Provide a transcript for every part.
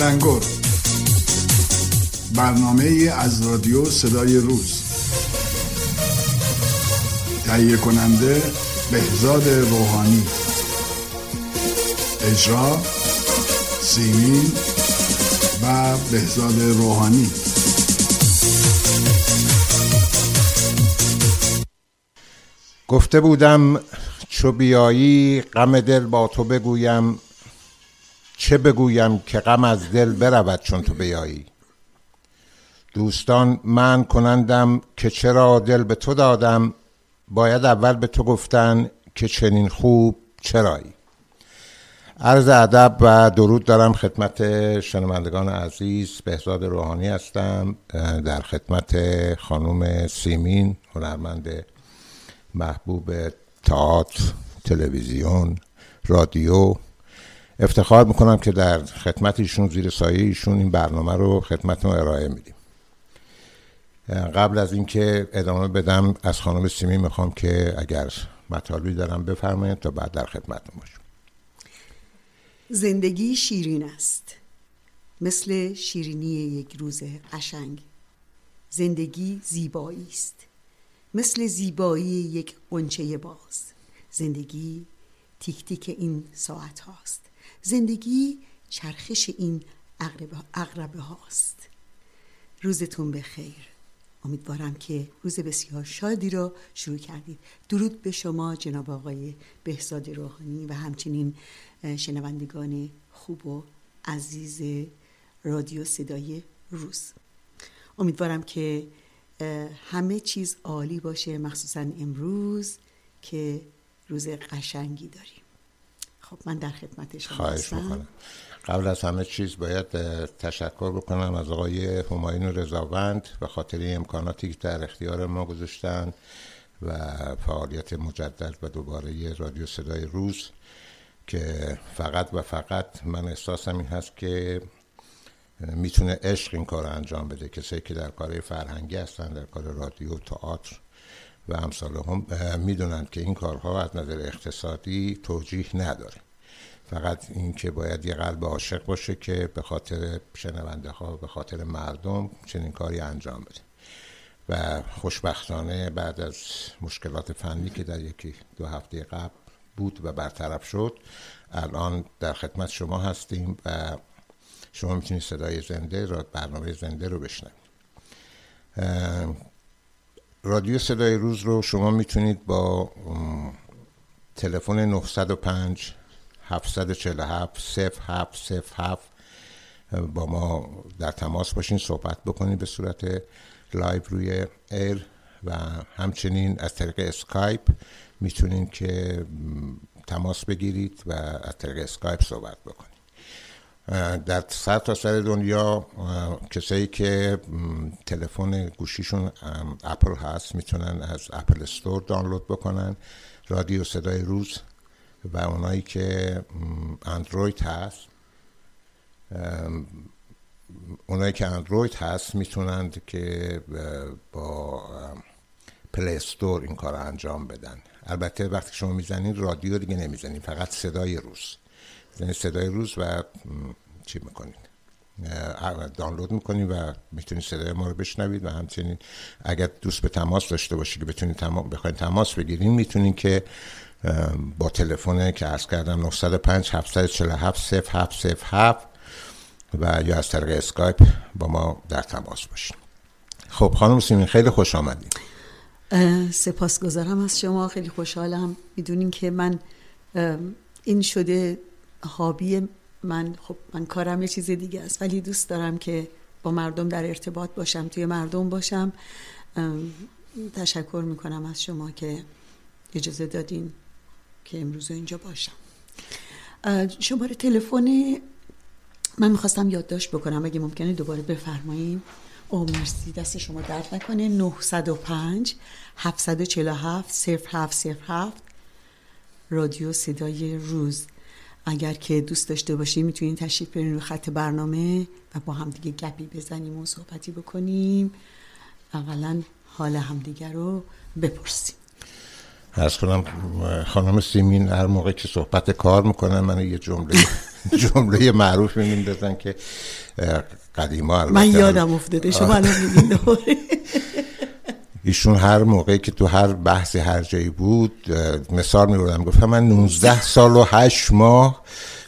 تلنگر برنامه از رادیو صدای روز. تهیه کننده بهزاد روحانی. اجرا سیمین و بهزاد روحانی. گفته بودم چو بیایی غم دل با تو بگویم. چه بگویم که غم از دل برود چون تو بیایی؟ دوستان من کنندم که چرا دل به تو دادم؟ باید اول به تو گفتن که چنین خوب چرایی. عرض ادب و درود دارم خدمت شنوندگان عزیز بهزاد روحانی هستم در خدمت خانم سیمین هنرمند محبوب تئاتر تلویزیون رادیو. افتخار می‌کنم که در خدمت ایشون زیر سایه ایشون این برنامه رو خدمتتون ارائه میدیم. قبل از اینکه ادامه بدم از خانم سیمی می‌خوام که اگر مطالبی دارم بفرمایید تا بعد در خدمتتون باشم. زندگی شیرین است. مثل شیرینی یک روز قشنگ. زندگی زیبایی است. مثل زیبایی یک قنچه باز. زندگی تیک تیک این ساعت هاست زندگی چرخش این اقربه هاست. روزتون بخیر. امیدوارم که روز بسیار شادی را شروع کردید. درود به شما جناب آقای بهزاد روحانی و همچنین شنوندگان خوب و عزیز رادیو صدای روز. امیدوارم که همه چیز عالی باشه مخصوصا امروز که روز قشنگی داریم. خب من در خدمت شما خواهش می‌کنم. قبل از همه چیز باید تشکر بکنم از آقای هماین رضاوند به خاطر امکاناتی که در اختیار ما گذاشتن و فعالیت مجدد و دوباره رادیو صدای روز که فقط و فقط من احساسم این هست که می‌تونه عشق این کار انجام بده. کسایی که در کار فرهنگی هستن در کار رادیو تئاتر و امثال هم می‌دونن که این کارها از نظر اقتصادی توجیه نداره. فقط این که باید یه قلب عاشق باشه که به خاطر شنونده ها به خاطر مردم چنین کاری انجام بده. و خوشبختانه بعد از مشکلات فنی که در یکی دو هفته قبل بود و برطرف شد الان در خدمت شما هستیم و شما می‌تونید صدای زنده را برنامه زنده رو بشنوید. رادیو صدای روز رو شما می‌تونید با تلفن 905 747 0707 با ما در تماس باشین صحبت بکنید به صورت لایو روی ایر و همچنین از طریق اسکایپ می‌تونین که تماس بگیرید و از طریق اسکایپ صحبت بکنید. در سر تا سر دنیا کسایی که تلفن گوشیشون اپل هست می‌تونن از Apple Store دانلود بکنن رادیو صدای روز و اونایی که اندروید هست اونایی که اندروید هست می‌تونند که با پلی استور این کار رو انجام بدن. البته وقتی شما می‌زنید رادیو دیگه نمی‌زنید فقط صدای روز. صدای روز و چی می‌کنید؟ دانلود می‌کنید و می‌تونید صدای ما رو بشنوید و همچنین اگر دوست به تماس داشته باشید که بتونید تماس بخواید تماس بگیرین می‌تونید که با تلفن که عرض کردم 905 747 0707 و یا از طریق اسکایپ با ما در تماس باشید خب خانم سیمین خیلی خوش آمدید. سپاسگزارم از شما. خیلی خوشحالم. می‌دونین که من این شده هابی من خب من کارم یه چیز دیگه است. ولی دوست دارم که با مردم در ارتباط باشم توی مردم باشم. تشکر می‌کنم از شما که اجازه دادین که امروز اینجا باشم. شماره تلفن من می‌خواستم یادداشت بکنم اگه ممکنه دوباره بفرمایید او مرسی. دست شما درد نکنه. 905 747 0707 رادیو صدای روز. اگر که دوست داشته باشیم می‌تونید تشریف برین رو خط برنامه و با هم دیگه گپی بزنیم و صحبتی بکنیم. اقلا حال همدیگه رو بپرسیم. ارز کنم خانم سیمین هر موقع که صحبت کار می‌کنن من یه جمله جمله معروف میندازن که قدیما من یادم افتاده. شما الان ایشون هر موقعی که تو هر بحثی هر جایی بود مثال میبردم گفتم من 19 سال و 8 ماه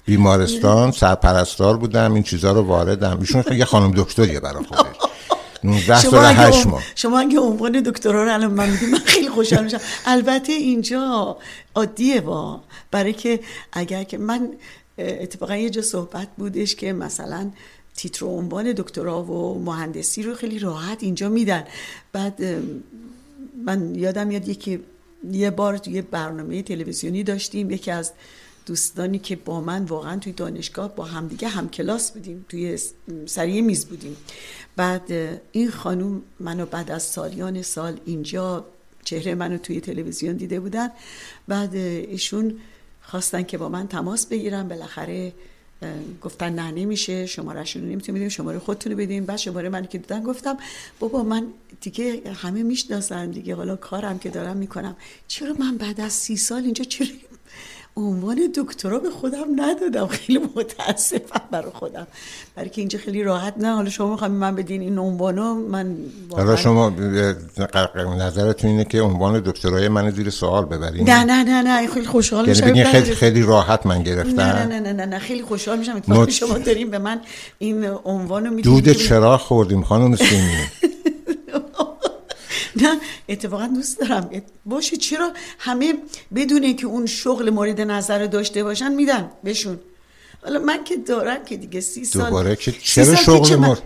بیمارستان سرپرستار بودم این چیزها رو واردم. ایشون یه خانم دکتریه برای خودش 19 سال 8 ماه. شما اگه عنوان دکترا رو الان من من خیلی خوشحال میشم. البته اینجا عادیه با برای که اگر که من اتفاقا یه جا صحبت بودش که مثلا تیتر عنوان دکترا و مهندسی رو خیلی راحت اینجا میدن. بعد من یادم یاد یکی یه بار توی برنامه تلویزیونی داشتیم یکی از دوستانی که با من واقعا توی دانشگاه با همدیگه هم کلاس بودیم توی سریع میز بودیم. بعد این خانوم منو بعد از سالیان سال اینجا چهره منو توی تلویزیون دیده بودن. بعد ایشون خواستن که با من تماس بگیرن بالاخره گفتن نه نمیشه. شمارهشون نمی‌تونیم بدیم. شماره خودتون رو بدیم. بعد شماره من که دیدن گفتم بابا من دیگه همه می‌شناسن دیگه. حالا کارم که دارم می‌کنم. چرا من بعد از سی سال اینجا چرا عنوان دکترا به خودم ندادم. خیلی متاسفم برای خودم. برای که اینجا خیلی راحت نه. حالا شما می‌خوایم من بدین این عنوانو من حالا شما نظرتون اینه که عنوان دکترای من زیر سوال ببرین. نه نه نه نه. خیلی خوشحال میشم. یعنی خیلی خیلی راحت من گرفتم. نه نه نه نه, نه, خیلی خوشحال میشم. اتفاقا شما داریم به من این عنوانو می‌دید دود چرا خوردیم خانم سیمی نه اتفاقا دوست دارم. باشه چرا همه بدونه که اون شغل مورد نظر داشته باشن میدن. بهشون حالا من که دارم که دیگه سی سال دوباره که چرا شغل مورد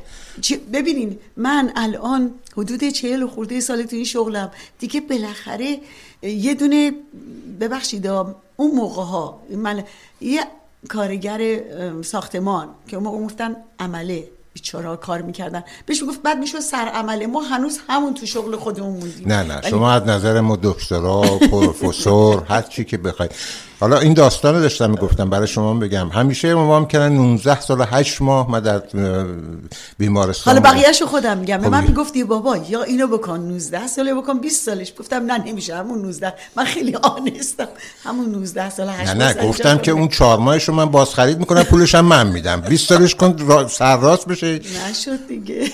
ببینین من الان حدود چهل و خورده سال تو این شغلم. دیگه بالاخره یه دونه ببخشید اون موقع ها من یه کارگر ساختمان که اون موقع گفتن عمله. بیچارا کار می‌کردن. بهش می‌گفت بعد می‌شد سر عمله ما هنوز همون تو شغل خودمون موندیم. نه نه شما از نظر ما دکترا پروفسور هر چی که بخواید. حالا این داستان رو داشتم می‌گفتم برای شما بگم. همیشه ما کردن 19 سال 8 ماه ما در بیمارستان حالا بقیه‌شو خودم میگم. به من می‌گفتی بابا یا اینو بکن 19 ساله بکن 20 سالش. گفتم نه نمیشه همون 19 من خیلی آنستم. همون 19 سال 8 نه نه گفتم که اون 4 ماهشو من باز خرید می‌کنم پولش هم من میدم. 20 سالش کن سرراست بشه. نشد. دیگه.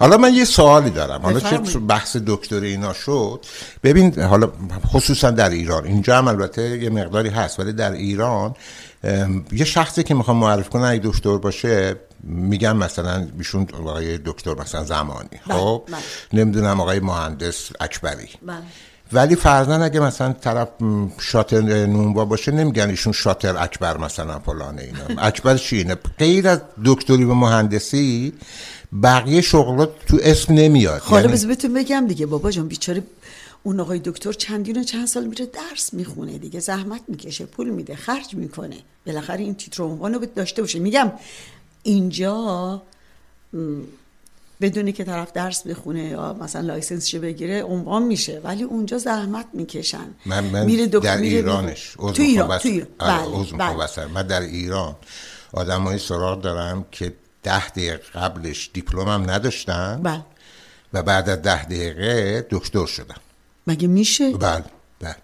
حالا من یه سوالی دارم. حالا که بحث دکتری اینا شد. ببین حالا خصوصا در ایران. اینجا هم البته یه مقداری هست ولی در ایران یه شخصی که می‌خوام معرف کنه اگه دکتر باشه میگم مثلا بیشون آقای دکتر مثلا زمانی. بله، خب؟ بله. نمی‌دونم آقای مهندس اکبری. بله. ولی فرزن اگه مثلا طرف شاتر نونوا باشه نمیگن ایشون شاتر اکبر مثلا فلانه اینا. اکبر چی اینه؟ غیر از دکتری و مهندسی بقیه شغلات تو اسم نمیاد. حالا یعنی... بهتون بگم دیگه بابا جان بیچاره اون آقای دکتر چندین و چند سال میره درس می‌خونه دیگه زحمت می‌کشه پول میده خرج می‌کنه. بالاخره این تیتر عنوانو داشته باشه. میگم اینجا بدونی که طرف درس بخونه یا مثلا license ش بگیره عنوان میشه ولی اونجا زحمت می‌کشن من, من میره در میره ایرانش تو ایران, تو ایران. بله, بله. من در ایران آدمای سراغ دارم که ده دقیقه قبلش دیپلمم نداشتن بله. و بعد از ده دقیقه دکتر شدن مگه میشه؟ بله بله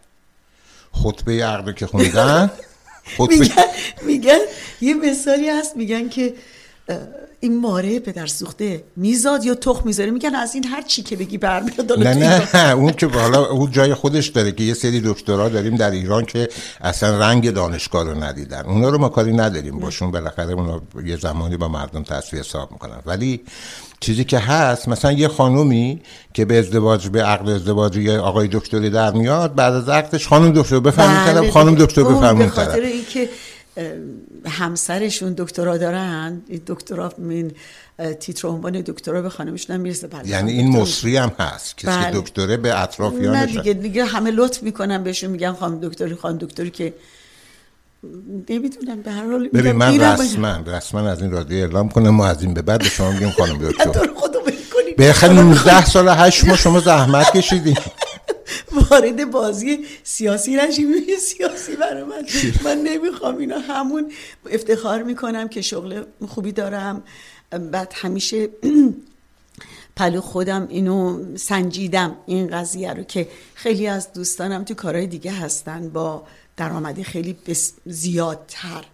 خطبه عقد که خوندن خطبه... میگن میگن یه مثالی هست میگن که این ماره پدر سوخته میزاد یا تخم می‌ذاره؟ میگن از این هر چی که بگی برمیاد نه نه اون که حالا اون جای خودش داره که یه سری دکترا داریم در ایران که اصلا رنگ دانشگاه رو ندیدن. اونا رو ما کاری نداریم. باشون بالاخره اونا یه زمانی با مردم تصویر حساب می‌کنن. ولی چیزی که هست مثلا یه خانومی که به ازدواج به عقد ازدواج یه آقای دکتری در میاد بعد از عقدش خانم دکتر بفرمایید بله خانم دکتر بفرمایید به خاطر اینکه همسرشون دکترا دارن؟ دکترا من تیتر عنوان دکترا به خانمشون می‌رسه یعنی این مصری هم هست کسی بله. دکتره به اطرافیانش نه دیگه دیگه همه لطف می‌کنن بهشون میگن خانم دکتری خانم دکتری که نمی‌دونم به هر حال ببین من رسما رسما از این رادیو اعلام کنم ما از این به بعد به شما میگیم خانم دکتر. به خیلی 19 سال 8 ماه شما زحمت کشیدین. وارد بازی سیاسی نشیم. سیاسی برای من. من نمی‌خوام اینا همون افتخار می‌کنم که شغل خوبی دارم. بعد همیشه پلو خودم اینو سنجیدم این قضیه رو که خیلی از دوستانم تو کارهای دیگه هستن با درآمدی خیلی زیادتر.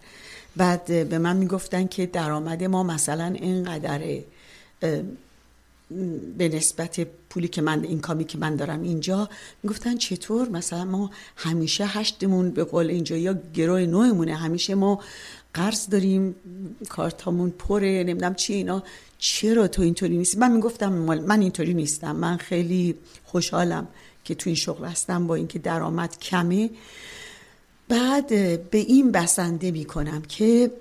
بعد به من می‌گفتن که درآمد ما مثلا اینقدره به نسبت پولی که من این کامی که من دارم اینجا می‌گفتن چطور؟ مثلا ما همیشه هشتمون به قول اینجا یا گروه نوعمونه همیشه ما قرض داریم کارتامون پره نمی‌دونم چی اینا. چرا تو اینطوری نیستی؟ من می‌گفتم من اینطوری نیستم. من خیلی خوشحالم که تو این شغل هستم با اینکه درآمد کمه. بعد به این بسنده می‌کنم که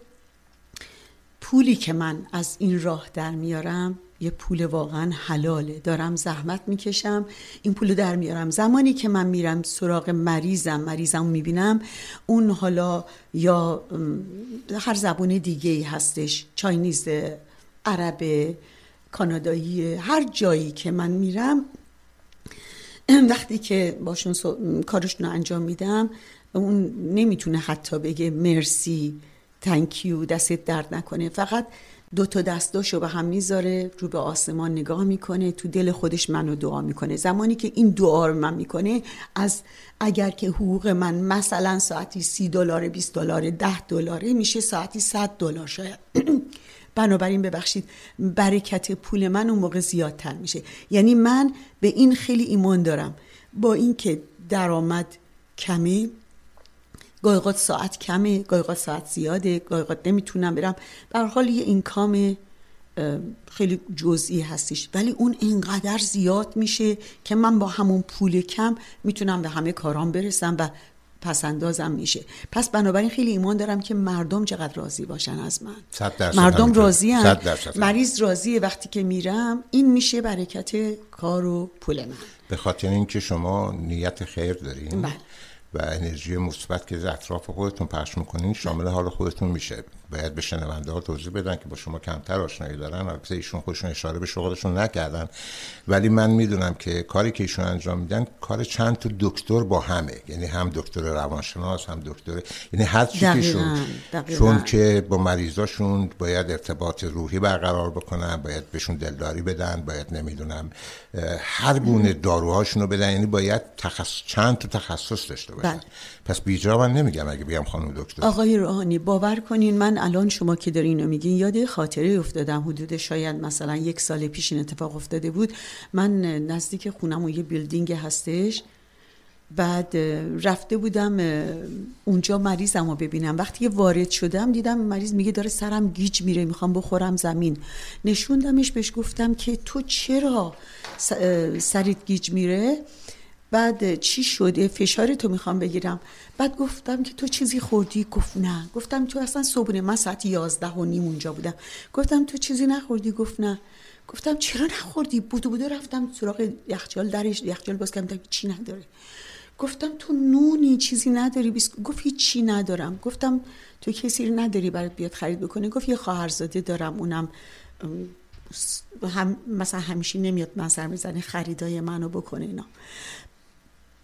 پولی که من از این راه در میارم یه پول واقعا حلاله. دارم زحمت می‌کشم این پول در میارم. زمانی که من میرم سراغ مریضم مریضم می‌بینم اون حالا یا هر زبون دیگه ای هستش. چاینیز عرب کانادایی هر جایی که من میرم وقتی که باشون کارشون رو انجام میدم اون نمی‌تونه حتی بگه مرسی تنکیو دستت درد نکنه. فقط دو تا دستاشو به هم می‌ذاره رو به آسمان نگاه می‌کنه تو دل خودش منو دعا می‌کنه. زمانی که این دعا رو من می‌کنه از اگر که حقوق من مثلا ساعتی سی دلار 20 دلار ده دلاره میشه ساعتی 100 دلار شاید. بنابراین ببخشید برکت پول من اون موقع زیادتر میشه. یعنی من به این خیلی ایمان دارم. با اینکه درآمد کمه گاهی ساعت کمه گاهی ساعت زیاده گاهی نمی‌تونم برم. به حال یه اینکام خیلی جزئی هستش. ولی اون اینقدر زیاد میشه که من با همون پول کم می‌تونم به همه کارام برسم و پسندازم میشه. پس بنابراین خیلی ایمان دارم که مردم چقدر راضی باشن از من. مردم راضی هم. مریض راضیه. وقتی که میرم این میشه برکت کار و پول من. به خاطر اینکه شما نیت خیر دارین. بله. و انرژی مثبت که اطراف خودتون پخش می‌کنین شامل حال خودتون میشه. باید به شنونده ها توضیح بدن که با شما کمتر آشنایی دارن. البته ایشون خودشون اشاره به شغلشون نکردن. ولی من می‌دونم که کاری که ایشون انجام میدن کار چند تا دکتر با همه. یعنی هم دکتر روانشناس هم دکتر یعنی هر چی که شون چون که با مریضاشون باید ارتباط روحی برقرار بکنن باید بهشون دلداری بدن باید نمی‌دونم هر گونه داروهاشون رو بدن. یعنی باید تخصص چند تا تخصص داشته باشن. بله. پس بیجا من نمیگم اگه بگم خانم دکتر. آقای روحانی باور کنین من الان شما که داری اینو میگین یاد خاطره افتادم. حدود شاید مثلا یک سال پیش این اتفاق افتاده بود. من نزدیک خونم و یه بیلدینگ هستش. بعد رفته بودم اونجا مریضم رو ببینم. وقتی وارد شدم دیدم مریض میگه داره سرم گیج میره می‌خوام بخورم زمین. نشوندمش بهش گفتم که تو چرا سرت گیج میره؟ بعد چی شده؟ فشار تو می‌خوام بگیرم. بعد گفتم که تو چیزی خوردی؟ گفت نه. گفتم تو اصلا صبحونه. من ساعت یازده و نیم اونجا بودم. گفتم تو چیزی نخوردی؟ گفت نه. گفتم چرا نخوردی؟ بودو بودو رفتم سراغ یخچال درش. یخچال باز کردم چی نداره. گفتم تو نونی چیزی نداری؟ بیس... گفت چی ندارم. گفتم تو کسی رو نداری برات بیاد خرید بکنه. گفت یه خواهرزاده دارم. اونم هم مثلا همیشه نمیاد نظر می‌زنه. خریدای منو بکنه اینا.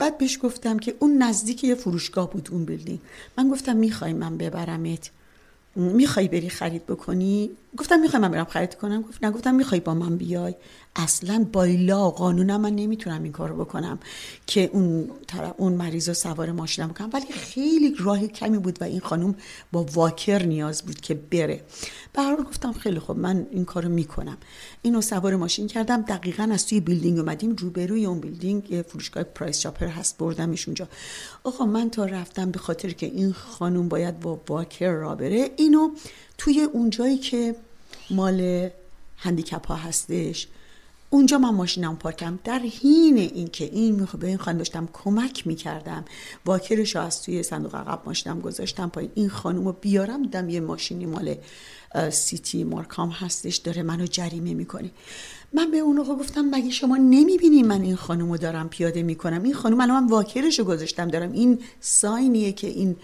بعد بهش گفتم که اون نزدیک یه فروشگاه بود اون بیلدینگ. من گفتم می‌خوای من ببرمت؟ می‌خوای بری خرید بکنی؟ گفتم می‌خوای من برم خرید کنم؟ گفت نه گفتم می‌خوای با من بیای. اصلا با لا قانونم من نمی‌تونم این کارو بکنم که اون اون مریض رو سوار ماشینم بکنم ولی خیلی راه کمی بود و این خانم با واکر نیاز بود که بره. به گفتم خیلی خوب من این کارو می‌کنم. اینو سوار ماشین کردم. دقیقا از توی building اومدیم. روبروی اون building فروشگاه Price Chopper هست بردمش اونجا. آقا من تا رفتم به خاطر که این خانم باید با واکر را بره اینو توی اونجایی که مال هندیکپ ها هستش اونجا من ماشینم پارکم در حین اینکه این به این خانم داشتم کمک می‌کردم. واکرش از توی صندوق عقب ماشینم گذاشتم پایین. این خانم رو بیارم دیدم یه ماشینی مال سیتی مارکام هستش داره منو جریمه می‌کنه. من به اون آقا گفتم مگه شما نمی‌بینی من این خانم رو دارم پیاده می‌کنم؟ این خانم الان من واکرش رو گذاشتم دارم. این ساینیه که این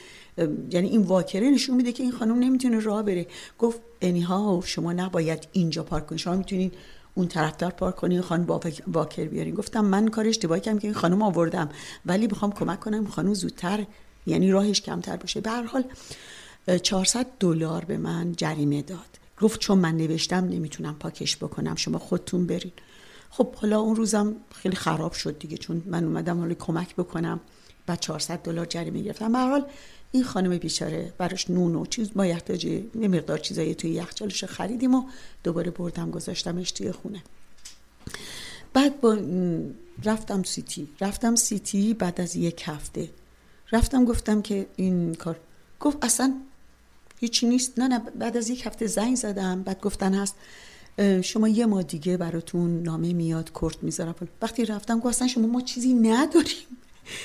یعنی این واکره نشون میده که این خانم نمی‌تونه راه بره. گفت انیها شما نباید اینجا پارک کنید شما می‌تونید اون طرفدار پارک کنین خانم واکر بیارین. گفتم من کار اشتباهی کردم که این خانم آوردم. ولی می‌خوام کمک کنم خانم زودتر یعنی راهش کمتر باشه. به هر حال 400 دلار به من جریمه داد. گفت چون من نوشتم نمی‌تونم پاکش بکنم. شما خودتون برین. خب حالا اون روزم خیلی خراب شد دیگه چون من اومدم حالا کمک بکنم بعد 400 دلار جریمه گرفتم. به حال این خانم بیچاره براش نون و چیز ما یحتاج یه مقدار چیزایی توی یخچالش خریدیم و دوباره بردم گذاشتمش توی خونه. بعد با رفتم سیتی. رفتم سیتی بعد از یک هفته. رفتم گفتم که این کار گفت اصلا هیچی نیست. نه نه بعد از یک هفته زنگ زدم. بعد گفتن هست شما یه ما دیگه براتون نامه میاد کرد می‌ذارم. وقتی رفتم گفتن شما ما چیزی نداریم.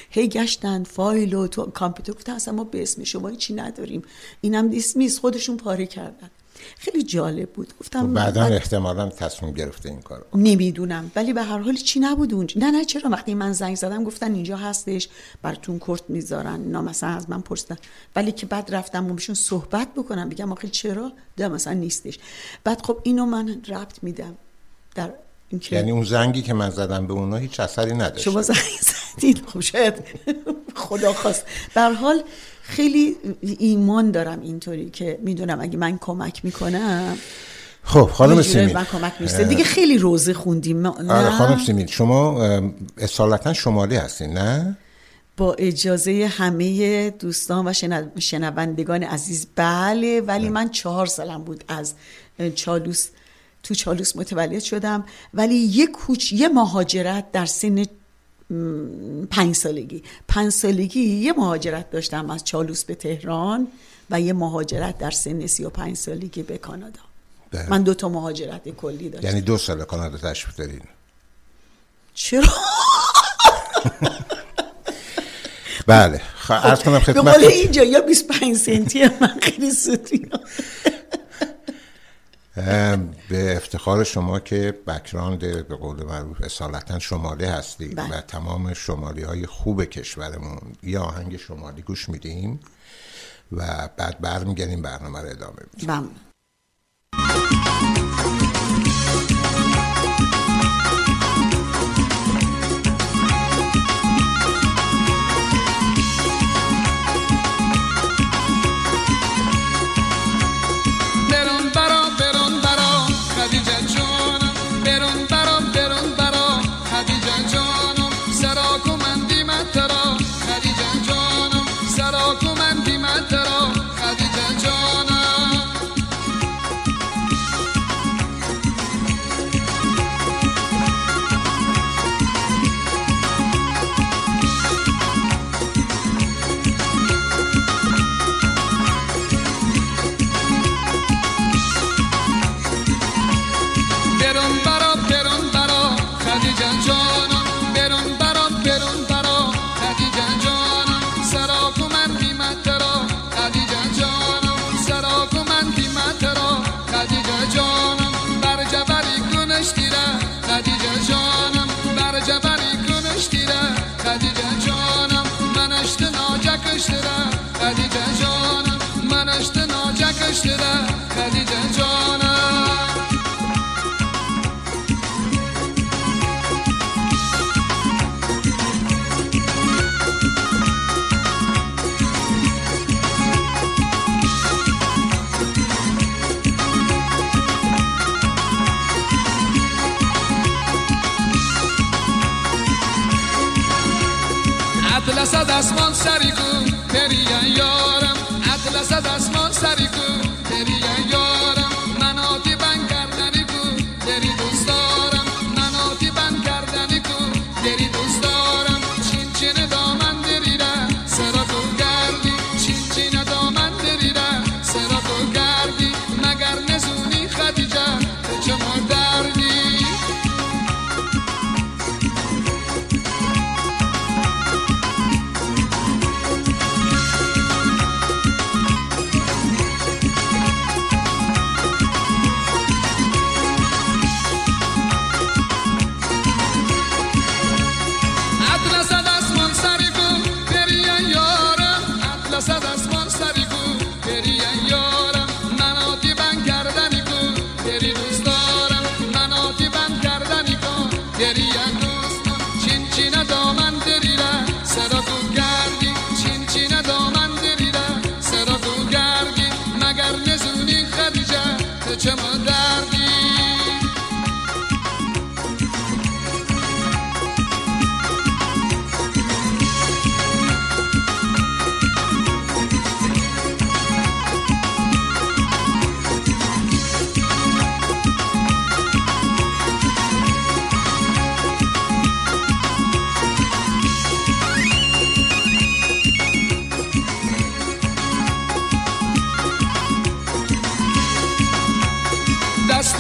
هی گشتن فایل و تو کامپیوتر گفتن اصلا ما به اسم شما هیچی نداریم. اینم دیسمیس خودشون پاره کردن. خیلی جالب بود. گفتم بعدا احتمالا تصمیم گرفته این کارو. نمی‌دونم ولی به هر حال چی نبود اونجا نه نه چرا؟ وقتی من زنگ زدم گفتن اینجا هستش براتون کرت می‌ذارن. نه مثلا از من پرسیدن. ولی که بعد رفتم و بهشون صحبت بکنم بگم آخه چرا؟ ده مثلا نیستش. بعد خب اینو من ربط میدم. در یعنی اون زنگی که من زدم به اونا هیچ اثری نداشت شما زنگ زدید. خب شاید خدا خواست. در حال خیلی ایمان دارم اینطوری که می‌دونم اگه من کمک می‌کنم خب خانم سیمین. من کمک میشه دیگه خیلی روزه خوندیم. آره خانم سیمین شما اصالتا شمالی هستین نه؟ با اجازه همه دوستان و شنوندگان عزیز بله ولی من چهار سالم بود از چالوس تو چالوس متولد شدم ولی یک کوچ یه مهاجرت در سن پنج سالگی. پنج سالگی یه مهاجرت داشتم از چالوس به تهران و یه مهاجرت در سن سی و پنج سالگی به کانادا. ده. من دو تا مهاجرت کلی داشتم. یعنی دو سال کانادا تشریف دارین؟ چرا؟ بله. خب کنم خدمت به اینجا یا 25 سنتی من خیلی سوتی. به افتخار شما که بکراند به قول معروف اصالتا شمالی هستی بله. و تمام شمالی های خوب کشورمون یه آهنگ شمالی گوش میدیم و بعد برمیگردیم برنامه رو ادامه میدیم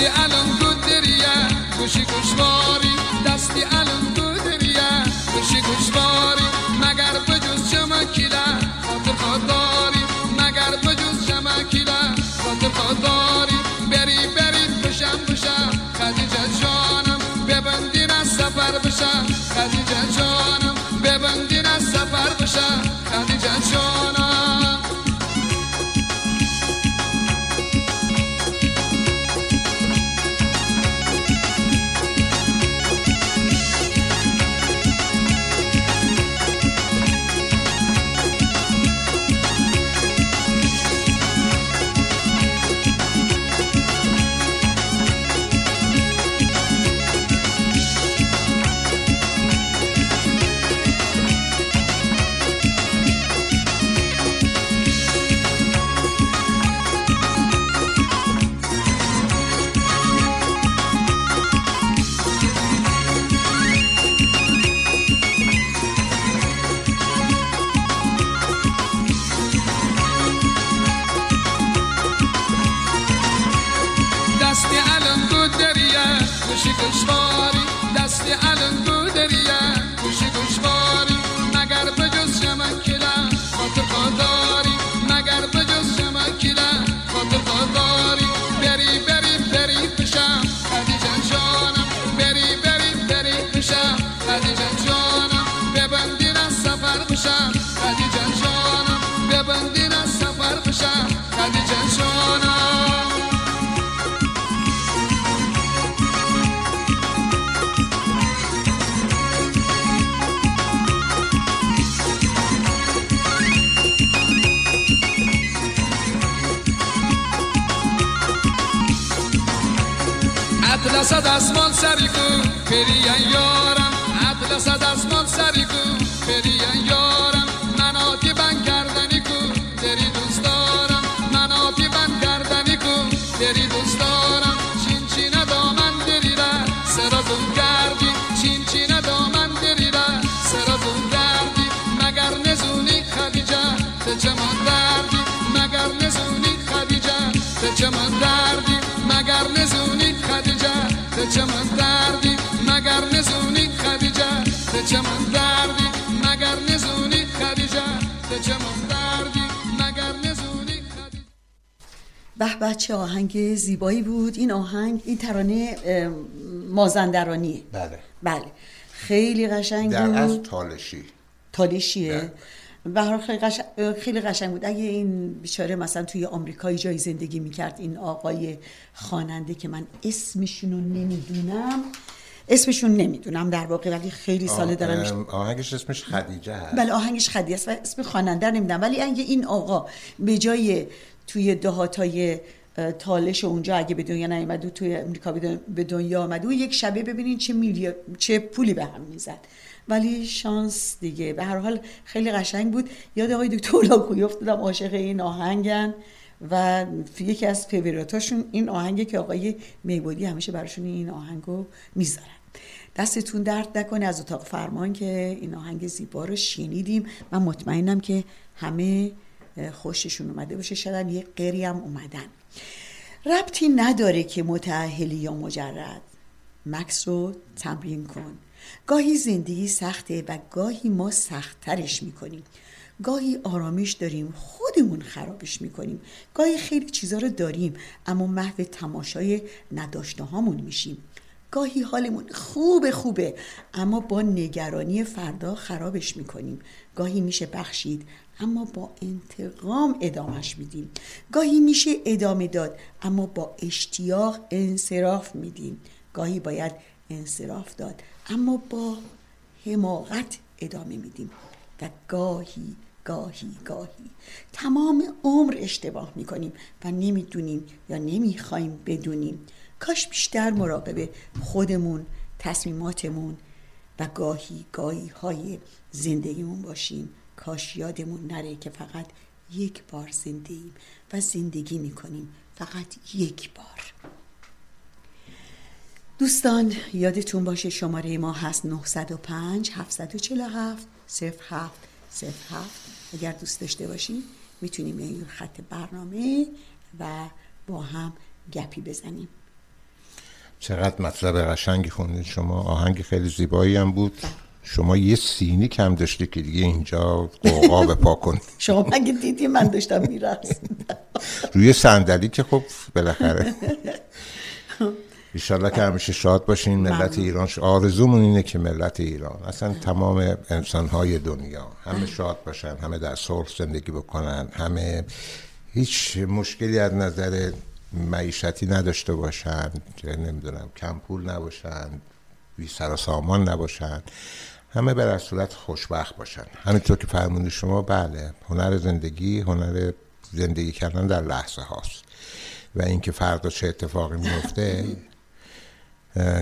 بله. گوشی گوشواری دستی علم بودریه گوشی گوشواری مگر بجز چمکیله خاطر خودداری مگر بجز چمکیله خاطر خودداری بری بری بشم بشم خدیجه جانم ببندین از سفر بشم خدیجه جانم ببندین از سفر بشم به به چه آهنگ زیبایی بود. این آهنگ این ترانه مازندرانیه بله. بله. خیلی قشنگ در بود. از تالشی. تالشیه. به هر حال خیلی قشنگ, خیلی قشنگ بود. اگه این بیچاره مثلا توی آمریکایی جایی زندگی می‌کرد این آقای خواننده که من اسمشون رو نمی‌دونم اسمشون نمی‌دونم در واقع ولی خیلی ساله دارم آه، آهنگش اسمش خدیجه هست. بله آهنگش خدی است و اسم خواننده نمی‌دونم. ولی اگه این آقا به جای توی دهاتای تالش اونجا اگه به دنیا نیومد توی امریکا به دن- به دنیا آمد و یک شبه ببینین چه میلیارد چه پولی به هم می‌زد. ولی شانس دیگه. به هر حال خیلی قشنگ بود. یاد آقای دکتر لاکوی افتادم. عاشق این آهنگن. و یکی از فیوریتاشون این آهنگه که آقای میبودی همیشه براشون این آهنگو می‌ذارن. دستتون درد نکنه از اتاق فرمان که این آهنگ زیبا رو شنیدیم. من مطمئنم که همه خوششون اومده باشه شاید یه قری هم اومدن. ربطی نداره که متعهلی یا مجرد. مکس رو تمرین کن. گاهی زندگی سخته و گاهی ما سختترش می‌کنیم. گاهی آرامش داریم خودمون خرابش می‌کنیم. گاهی خیلی چیزا رو داریم اما محو تماشای نداشته هامون میشیم. گاهی حالمون خوبه خوبه اما با نگرانی فردا خرابش می‌کنیم. گاهی میشه بخشید اما با انتقام ادامش میدیم. گاهی میشه ادامه داد اما با اشتیاق انصراف میدیم. گاهی باید انصراف داد اما با حماقت ادامه میدیم. و گاهی گاهی گاهی تمام عمر اشتباه می‌کنیم و نمی‌دونیم یا نمی‌خوایم بدونیم. کاش بیشتر مراقب خودمون تصمیماتمون و گاهی گاهی های زندگیمون باشیم. کاش یادمون نره که فقط یک بار زنده ایم و زندگی می‌کنیم. فقط یک بار. دوستان یادتون باشه شماره ما هست 905 747 07 07 اگر دوست داشته باشید می‌تونیم این خط برنامه و با هم گپی بزنیم. چقدر مطلب قشنگی خوندید شما. آهنگ خیلی زیبایی هم بود. شما یه سینی کم داشتی که دیگه اینجا قوقا به پا کن. شما مگه دیدی من داشتم میرقص روی صندلی که خب بالاخره. ایشالله که همیشه شاد باشین. ملت ایران آرزومون اینه که ملت ایران. اصلا تمام انسانهای دنیا. همه شاد باشن همه در صلح زندگی بکنن همه هیچ مشکلی از نظر معیشتی نداشته باشن نمی‌دونم کم پول نباشن بی سر و سامان نباشن. همه به صورت خوشبخت باشن. همینطور که فرمونی شما بله هنر زندگی هنر زندگی کردن در لحظه هاست. و اینکه فردا چه اتفاقی میفته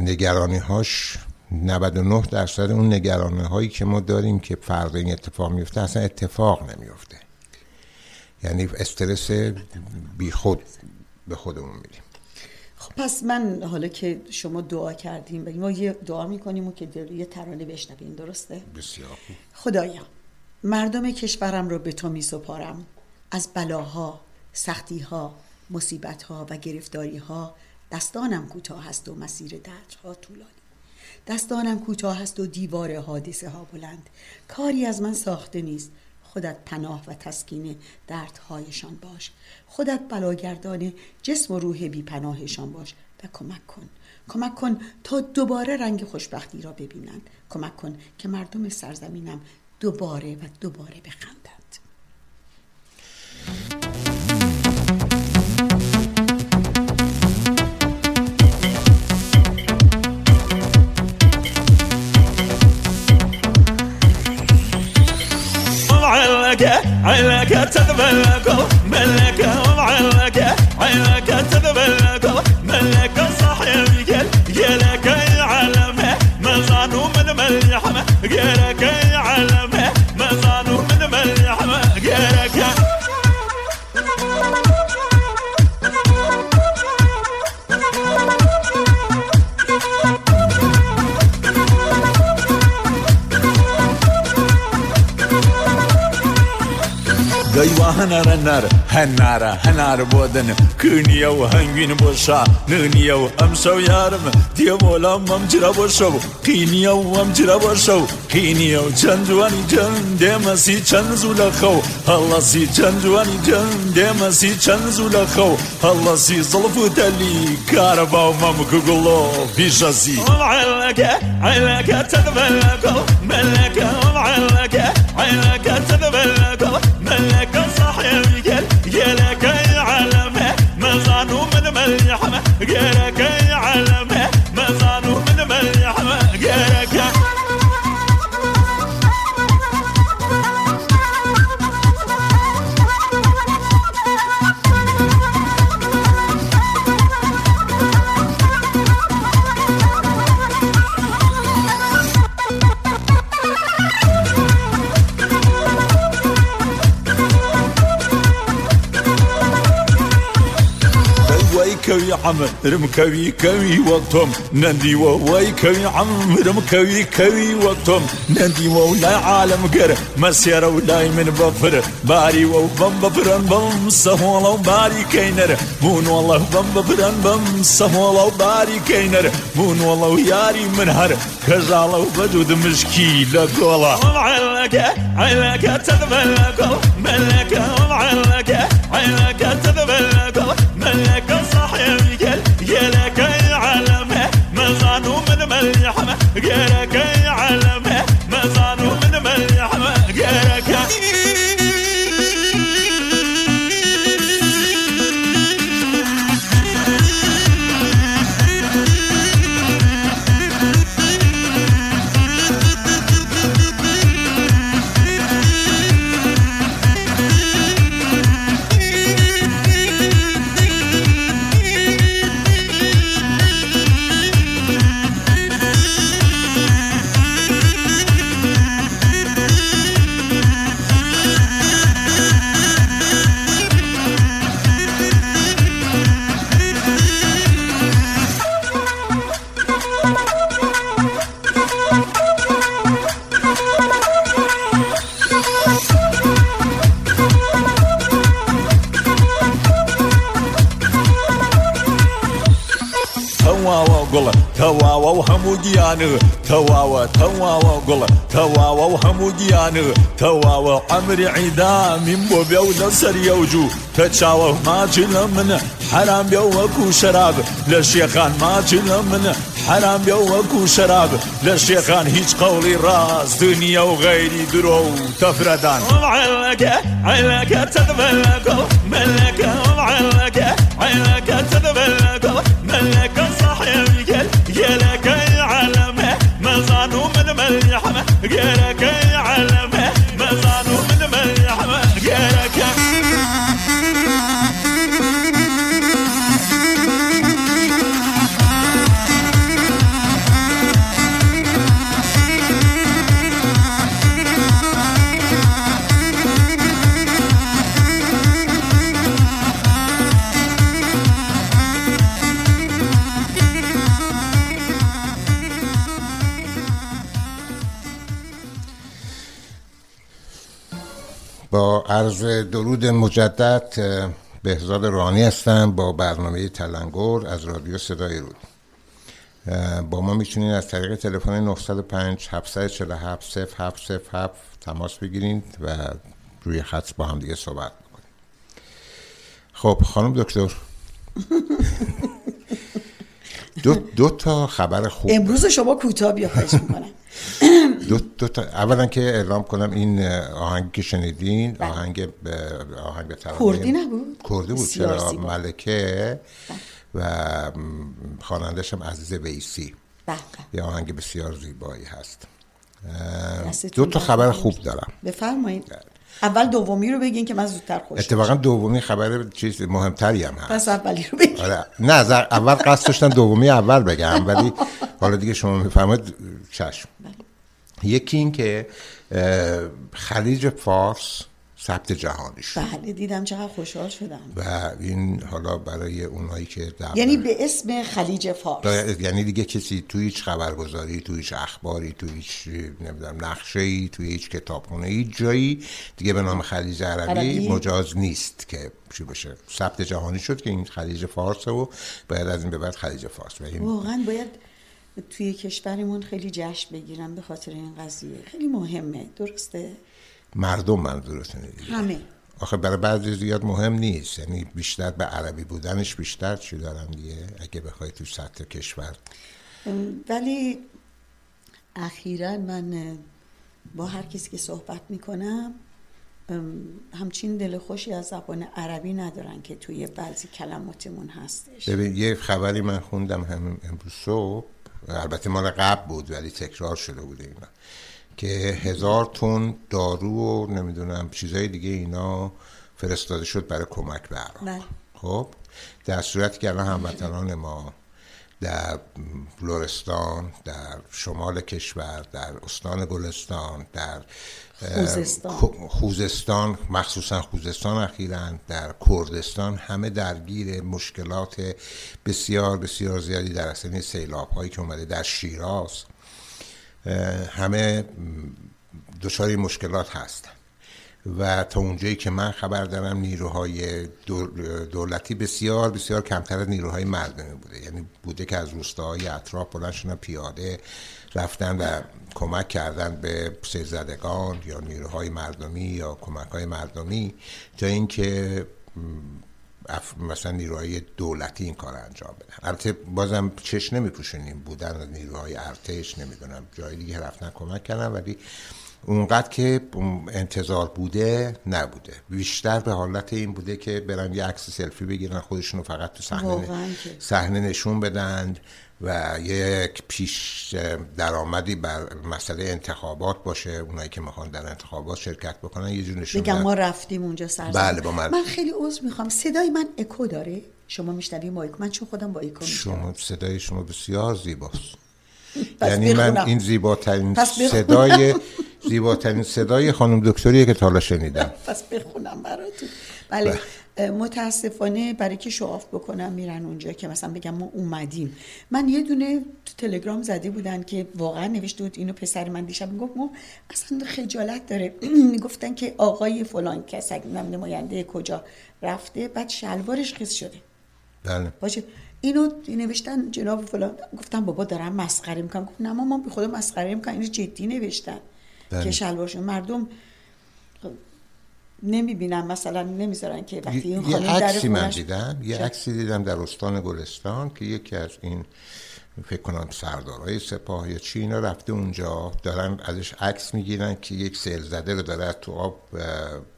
نگرانی هاش 99 درصد اون نگرانی هایی که ما داریم که فردا این اتفاق میفته اصلا اتفاق نمیفته. یعنی استرس بی خود به خودمون میریم. خب پس من حالا که شما دعا کردیم و ما یه دعا می‌کنیم و که یه ترانه بشنویم درسته؟ بسیار خدایا مردم کشورم رو به تو می سپارم از بلاها، سختیها، مصیبتها و گرفتاریها دستانم کوتاه است و مسیر دردها طولانی. دستانم کوتاه است و دیوار حادثه ها بلند. کاری از من ساخته نیست. خودت پناه و تسکین دردهایشان باش. خودت بلاگردان جسم و روح بی پناهشان باش و کمک کن. کمک کن تا دوباره رنگ خوشبختی را ببینند. کمک کن که مردم سرزمینم دوباره و دوباره بخندند. معلقة علقة تذبل لكم ملكة ومعلقة علقة تذبل لكم ملكة هنار هنار هنار هنار بودن. کنی أو هنگی نبوسا نی أو هم سو كنيا وهنجين بوشا ننيا وامشو يارم ديا مولا ممجرا بوشو. قينيا وامجرا بوشو قينيا وجندواني جن ديما چند زولا خو. الله سي جندواني جن ديما چند زولا خو. الله سي زلفو تالي كاربا بیش ازی علاقه علاقه تقبل کو ملکه علاقه علاقه تقبل کو ملکه عم رم كوي وقتهم نندي وواي كوي عم رم كوي وقتهم نندي ولا عالم قر مسيرة ولا من بفر باري وبم بفرن بم سهولا وباري كينر مون والله بم بفرن بم سهولا وباري كينر مون والله ياري من هر كجالا وبدود مشكي لقولا علك علك تذبل ملك علك علك تذبل ملك صاحب Get a تەواوە و هەموو گیانە تەواوە تەواوە گوڵە تەواوە و هەموو گیانە تەواوە ئەمری عیدامیم بۆ بێ و لەسەر یەوجوو تە چاوە ماچی لە منە حرام بێ وەکو شەراب لە شێخان ماچی لە منە حرام يا وكو شراب. شيخان هيج قولي راس دنيا وغيري درو تفردان. علاك علاك تتبلك ملك علاك علاك تتبلك ملك صاحب الكل يا لك العالم ما زانو من مليحمه يا لك العالم با عرض درود مجدد بهزاد روحانی هستم با برنامه تلنگور از رادیو صدای رود. با ما می‌تونید از طریق تلفن 905 747 0707 تماس بگیرید و روی خط با هم دیگه صحبت بکنید. خب خانم دکتر. دو, دو تا خبر خوب. امروز شما کوتاه بیا خواهش می‌کنم. دو, دو تا اولا که اعلام کنم این آهنگی که شنیدین آهنگ به آهنگ به بله. کردی نبود؟ کردی بود چرا زیبا. بله. ملکه و خوانندش هم عزیز ویسی بله یه آهنگ بسیار زیبایی هست دو تا خبر. خوب دارم بفرمایید اول دومی رو بگین که من زودتر خوش اتفاقا دومی خبر چیز مهمتری هم هست. پس اولی رو بگین. آره. نه از اول قصد داشتم دومی اول بگم ولی حالا دیگه شما می‌فهمید چشم. یکی این که خلیج فارس ثبت جهانی شد. بله دیدم چقدر خوشحال شدم. و این حالا برای اونایی که در یعنی به اسم خلیج فارس. یعنی دیگه کسی توی هیچ خبرگزاری توی هیچ اخباری توی هیچ نمی‌دونم نقشه ای توی هیچ کتابخونه هیچ جایی دیگه به نام خلیج عربی عربی؟ مجاز نیست که چی باشه. ثبت جهانی شد که این خلیج فارسه و باید از این به بعد خلیج فارس و این واقعا باید توی کشورمون خیلی جشن بگیرن به خاطر این قضیه. خیلی مهمه. درسته؟ مردم منظورتونه دیگه. همه آخه برای بعضی زیاد مهم نیست. یعنی بیشتر به عربی بودنش بیشتر چی دارن دیگه؟ اگه بخوای تو سطح کشور. ولی اخیرا من با هر کسی که صحبت می‌کنم همچین دل خوشی از زبان عربی ندارن که توی بعضی کلماتمون هستش. ببین یه خبری من خوندم همین امروز صبح. البته مال قبل بود ولی تکرار شده بوده اینا. که هزار تن دارو و نمی‌دونم چیزای دیگه اینا فرستاده شد برای کمک به عراق بله. خب در صورتی که الان هموطنان ما در لرستان در شمال کشور در استان گلستان در خوزستان. خو- خوزستان مخصوصا خوزستان اخیرا در کردستان همه درگیر مشکلات بسیار بسیار زیادی در اصل سیلاب هایی که اومده در شیراز همه دچار مشکلات هستن و تا اونجایی که من خبر دارم نیروهای دول- دولتی بسیار بسیار کمتر از نیروهای مردمی بوده یعنی بوده که از روستاهای اطراف بلند پیاده رفتن و کمک کردن به سیلزدگان یا نیروهای مردمی یا کمک های مردمی تا اینکه. مثلا نیروهای دولتی این کار انجام بدن. البته بازم چش نمیپوشونیم بودن از نیروهای ارتش نمی‌دونم جای دیگه رفتن کمک کردن ولی اونقدر که انتظار بوده نبوده. بیشتر به حالت این بوده که برن یه عکس سلفی بگیرن خودشونو فقط تو صحنه. صحنه نشون بدن. و یک پیش درآمدی بر مسئله انتخابات باشه اونایی که می‌خوان در انتخابات شرکت بکنن یه جور بدن. ما رفتیم اونجا سر بله، با من- من خیلی عذر می‌خوام. صدای من اکو داره؟ شما میشنویم با اکو؟ من چون خودم با اکو میشنوم. شما صدای شما بسیار زیباست. یعنی من. این زیباترین. صدای زیباترین صدای خانم دکتریه که تا حالا شنیدم. پس بخونم براتون. بله. متاسفانه برای که شعاف بکنم میرن اونجا که مثلا بگم ما اومدیم. من یه دونه تو تلگرام زده بودن که واقعا نوشته بود اینو پسر من دیشب می‌گفت ما اصلا خجالت داره. می‌گفتن که آقای فلان کس نم نماینده کجا رفته بعد شلوارش خیس شده. بله. باشه. اینو نوشتن جناب فلان. گفتم بابا دارم مسخره می‌کنم. گفت نه مامان به خدا مسخره می‌کنم اینو جدی نوشتن بله. که شلوارشون. مردم نمی‌بینم مثلا نمی‌ذارن که وقتی این یه خانم در عکسی من دیدم یه عکسی دیدم در استان گلستان که یکی از این فکر کنم سردارای سپاه یا چی اینا رفته اونجا دارن ازش عکس می‌گیرن که یک سیل زده رو داره تو آب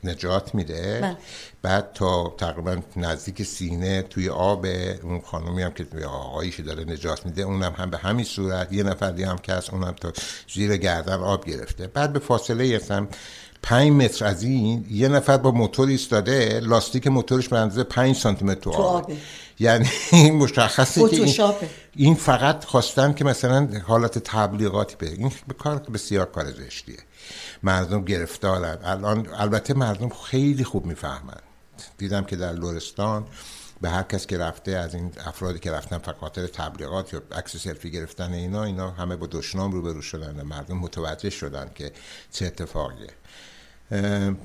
نجات میده. بله. بعد تا تقریبا نزدیک سینه توی آب اون خانومی هم که آقایی که داره نجات میده اونم هم به همین صورت یه نفر دیگه هم که اونم تا زیر گردن آب گرفته. بعد به فاصله هستم پنج متر از این یه نفر با موتور ایستاده لاستیک موتورش به اندازه 5 سانتی متر تو تو آب. آبه. یعنی این مشخصه که این. این فقط خواستن که مثلا حالت تبلیغاتی به این کار بسیار کار زشتیه. مردم گرفتارن. الان البته مردم خیلی خوب می‌فهمن. دیدم که در لورستان به هر کس که رفته از این افرادی که رفتن فقط خاطر تبلیغات یا عکس سلفی گرفتن اینا اینا همه با دشنام روبرو شدن و مردم متوجه شدن که چه اتفاقیه.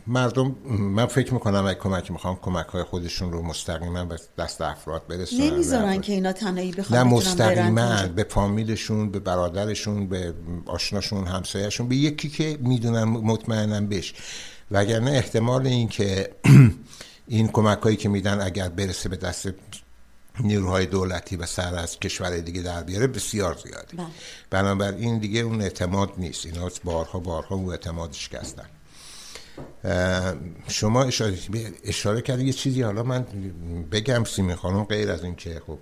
مردم من فکر می‌کنم اگه کمک می‌خوام کمک های خودشون رو مستقیما به دست افراد برسونن. نمی‌ذارن که اینا تنهایی بخوان نه مستقیما به فامیلشون به برادرشون به آشناشون همسایهشون به یکی که می‌دونن مطمئنن بش وگرنه احتمال این که این کمک هایی که میدن اگر برسه به دست نیروهای دولتی و سر از کشور دیگه در بیاره بسیار زیاده. بله. بنابراین دیگه اون اعتماد نیست. اینا بارها بارها اون اعتماد شکستن. شما اشاره, اشاره کردی یه چیزی حالا من بگم سیمین خانم غیر از این که خب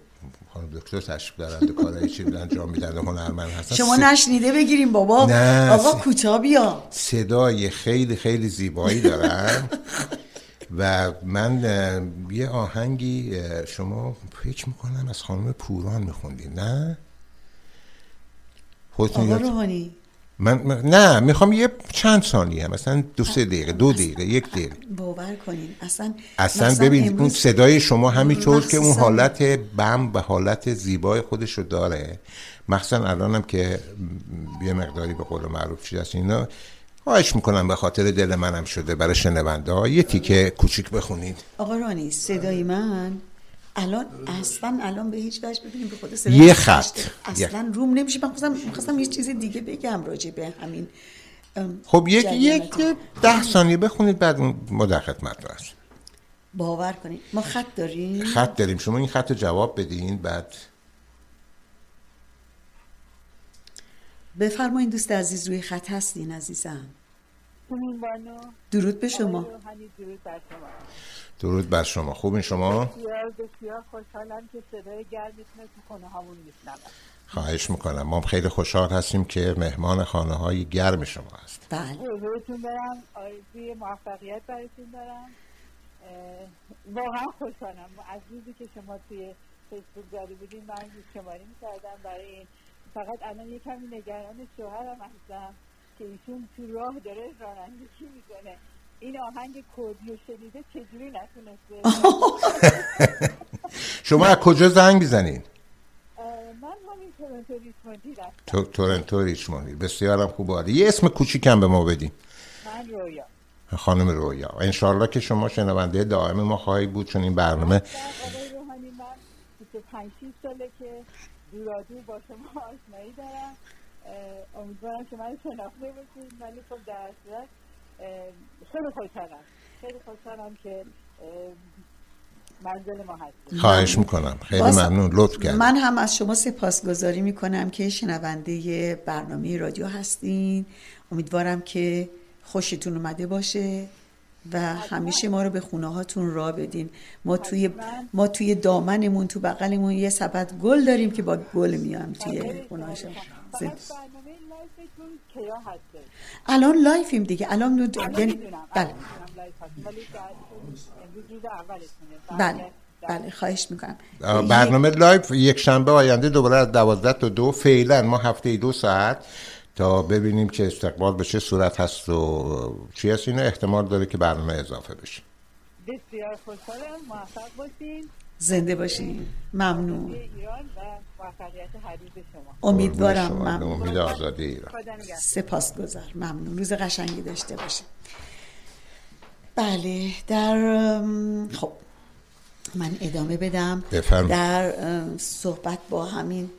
خانم دکتر تشریف دارند و کارهای چی انجام میدن هنرمند هستن. شما س- نشنیده بگیریم بابا. نه، آقا س- کوتاه بیا. صدای خیلی خیلی زیبایی دارن. و من یه آهنگی شما فکر می‌کنم از خانم پوران میخوندین نه؟ خودتون آقا روحانی. من, من- نه می‌خوام یه چند ثانیه مثلا دو سه دقیقه دو دقیقه یک دقیقه. باور کنین اصلا اصلا ببین اون امروز صدای شما همینطور که اون حالت بم و حالت زیبای خودش رو داره. مخصوصا الانم که یه مقداری به قول معروف چیز هست اینا خواهش می‌کنم به خاطر دل منم شده برای شنونده ها یه تیکه کوچیک بخونید. آقا رانی صدای من؟ الان اصلا الان به هیچ وجه ببینیم به خود یه خط. اصلا روم نمیشه. من خواستم می‌خواستم یه چیز دیگه بگم راجع به همین خب یک. یک ده ثانیه بخونید بعد ما در خدمتتون هست. باور کنید. ما خط داریم. خط داریم. شما این خط جواب بدین بعد. بفرمایید دوست عزیز روی خط هستین عزیزم؟ بانو. درود به شما. درود بر شما. خوبین شما؟ بسیار بسیار خوشحالم که صدای گرمتون رو تو خونه هامون میشنوم خواهش می‌کنم. ما خیلی خوشحال هستیم که مهمان خانه های گرم شما هست بله. حضورتون دارم آرزوی موفقیت براتون دارم. واقعا خوشحالم. از روزی که شما توی فیسبوک زده بودین من روز شماری می‌کردم برای این. فقط الان یه کمی نگران شوهرم هستم که ایشون تو راه داره رانندگی می‌کنه. این آهنگ کردی رو شنیده چجوری نتونسته؟ شما از کجا زنگ می‌زنین؟ من همین تورنتو ریچموندی رفتم. تو تورنتو ریچموندی بسیارم خوب عالی. یه اسم کوچیکم به ما بدین. من رویا. خانم رویا. انشالله که شما شنونده دائم ما خواهی بود چون این برنامه روحانی من 25 6 ساله که دورادور با شما آشنایی دارم. امیدوارم که من شناخته باشید ولی خب در صورت خیلی خوشحالم. خیلی خوشحالم که منزل ما هستید خواهش می‌کنم. خیلی ممنون. لطف کرد من هم از شما سپاسگزاری می‌کنم که شنونده برنامه رادیو هستین. امیدوارم که خوشتون اومده باشه و همیشه ما رو به خونه هاتون را بدین. ما توی ما توی دامنمون تو بغلمون یه سبد گل داریم که با گل میام توی خونه هاشون. کیا الان live یم دیگه. الان now یعنی بله. بله بله خواهش می‌کنم. برنامه live یک شنبه آینده دوباره از دوازده تا دو. فعلا ما هفته دو ساعت تا ببینیم که استقبال به چه صورت هست و چی هست. اینو احتمال داره که برنامه اضافه بشه. بسیار خوشحالم. موفق باشین. زنده باشین. ممنون. ایران و موفقیت امیدوارم ممنون. امید آزادی ایران. سپاسگزار ممنون. روز قشنگی داشته باشه بله در خب من ادامه بدم. بفرمایید. در صحبت با همین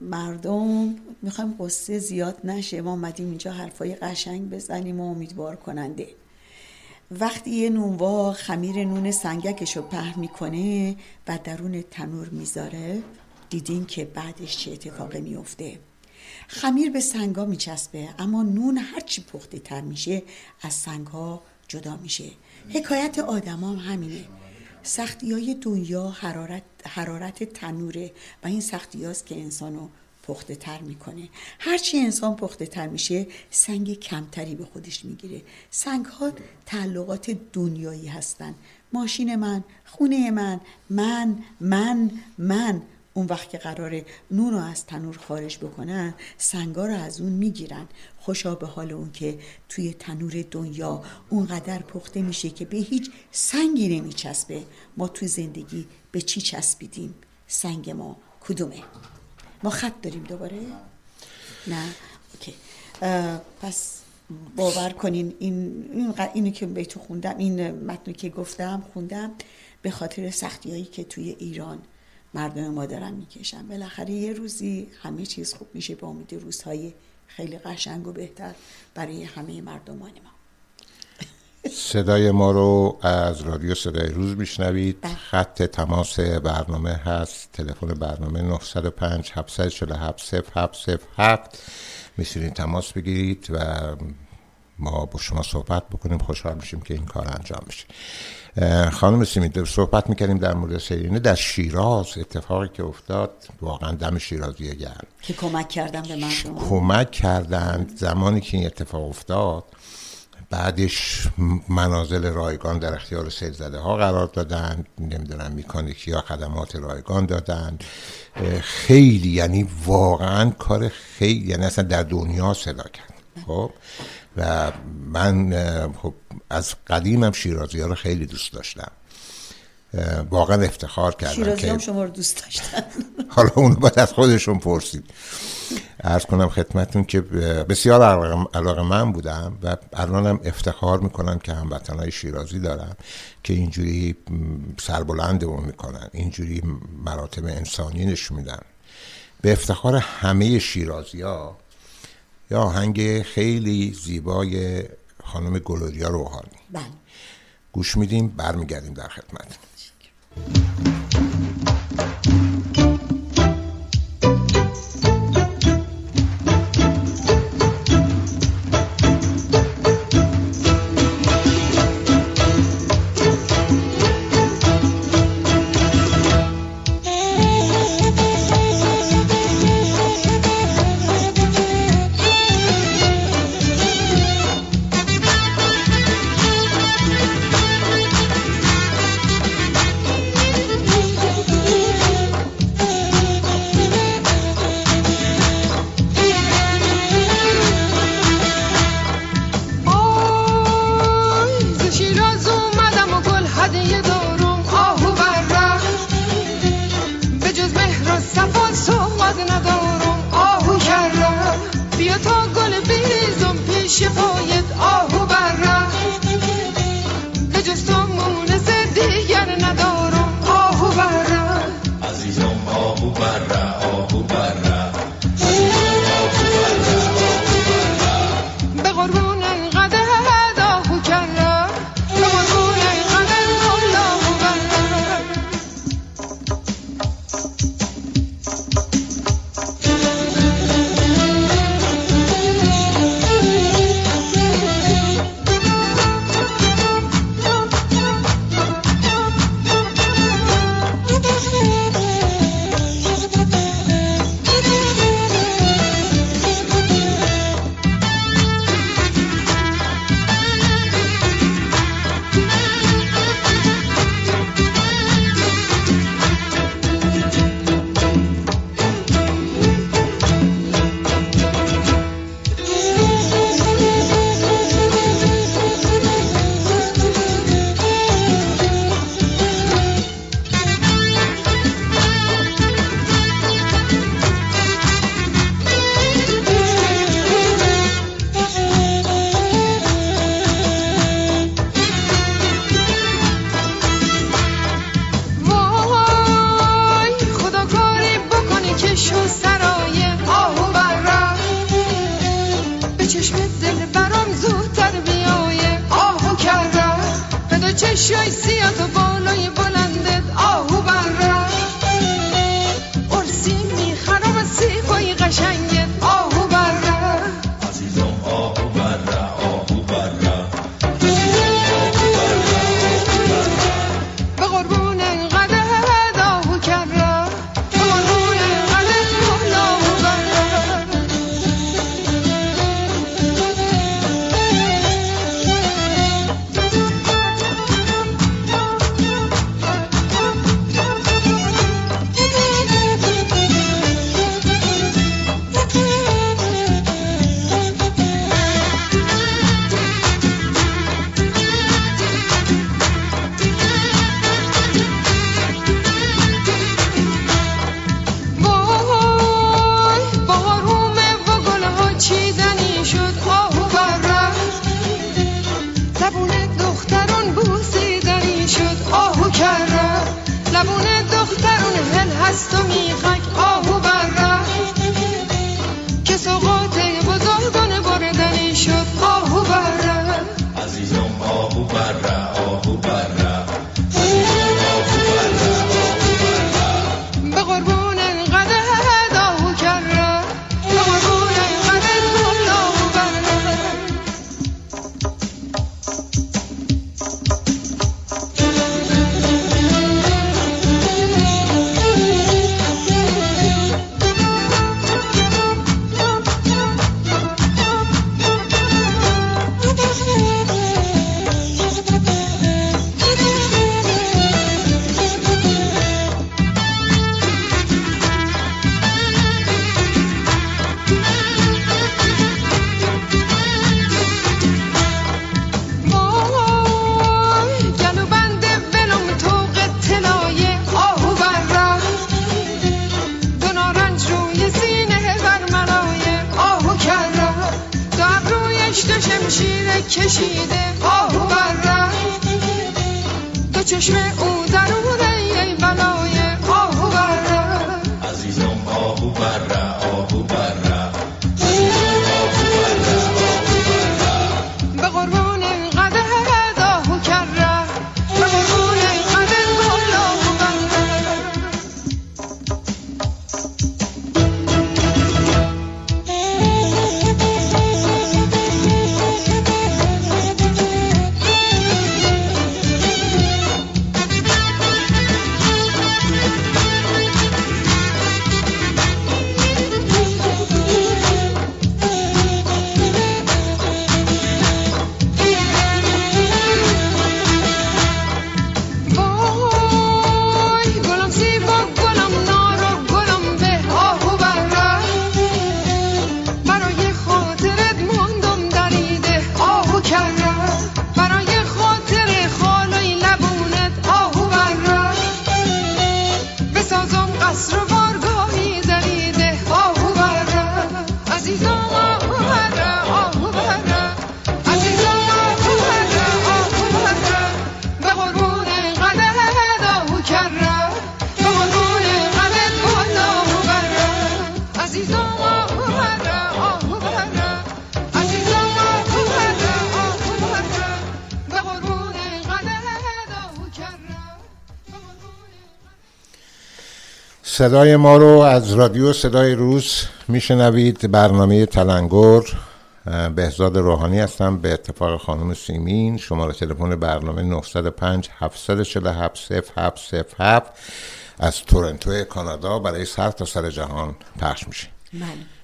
مردم می‌خوایم قصه زیاد نشه. ما اومدیم اینجا حرفای قشنگ بزنیم و امیدوار کننده. وقتی یه نونوا خمیر نون سنگکش رو پهن می‌کنه و درون تنور می‌ذاره دیدین که بعدش چه اتفاقی میفته خمیر به سنگا میچسبه اما نون هرچی پخته تر میشه از سنگها جدا میشه. حکایت آدم هم همینه. سختی های دنیا حرارت, حرارت تنوره و این سختی هاست که انسانو پخته تر می‌کنه. هرچی انسان پخته تر میشه سنگ کمتری به خودش می‌گیره. سنگ ها تعلقات دنیایی هستن. ماشین من خونه من من من من. اون وقت که قراره نون رو از تنور خارج بکنن سنگا رو از اون می‌گیرن. خوشا به حال اون که توی تنور دنیا اونقدر پخته میشه که به هیچ سنگی نمیچسبه. ما توی زندگی به چی چسبیدیم؟ سنگ ما کدومه؟ ما خط داریم دوباره؟ نه؟ اوکی. پس باور کنین این اینو که بهتون خوندم این متنی که گفتم خوندم به خاطر سختی هایی که توی ایران مردم ما دارن می‌کشن. بالاخره یه روزی همه چیز خوب میشه. با امید روزهای خیلی قشنگ و بهتر برای همه مردمان ما صدای ما رو از رادیو صدای روز میشنوید. بله. خط تماس برنامه هست. تلفن برنامه 905 747 0707 می‌تونید تماس بگیرید و ما با شما صحبت بکنیم. خوشحال میشیم که این کار انجام بشه خانم سیمید صحبت می‌کردیم در مورد سیرینه در شیراز اتفاقی که افتاد واقعا دم شیرازی گرم. که کمک کردم به مردم. کمک کردند زمانی که این اتفاق افتاد بعدش منازل رایگان در اختیار سیلزده ها قرار دادن نمی‌دونم میکانیکی ها خدمات رایگان دادن. خیلی یعنی واقعا کار خیلی یعنی اصلا در دنیا صدا کرد. خب؟ و من خب از قدیمم شیرازی ها رو خیلی دوست داشتم. واقعا افتخار کردم شیرازی که هم شما رو دوست داشتن. حالا اونو باید از خودشون پرسید. ارز کنم خدمتون که بسیار علاقه من بودم و الانم افتخار می‌کنم که هموطنهای شیرازی دارم که اینجوری سربلندمون می‌کنن اینجوری مراتب انسانی نشون میدن. به افتخار همه شیرازی ها یا آهنگ خیلی زیبای خانم گلوریا روحانی بله. گوش میدیم برمیگردیم در خدمت صدای ما رو از رادیو صدای روز میشنوید. برنامه تلنگر بهزاد روحانی هستم. به اتفاق خانم سیمین. شماره تلفن برنامه 905 747 0707 از تورنتو کانادا برای سر تا سر جهان پخش میشه. بله.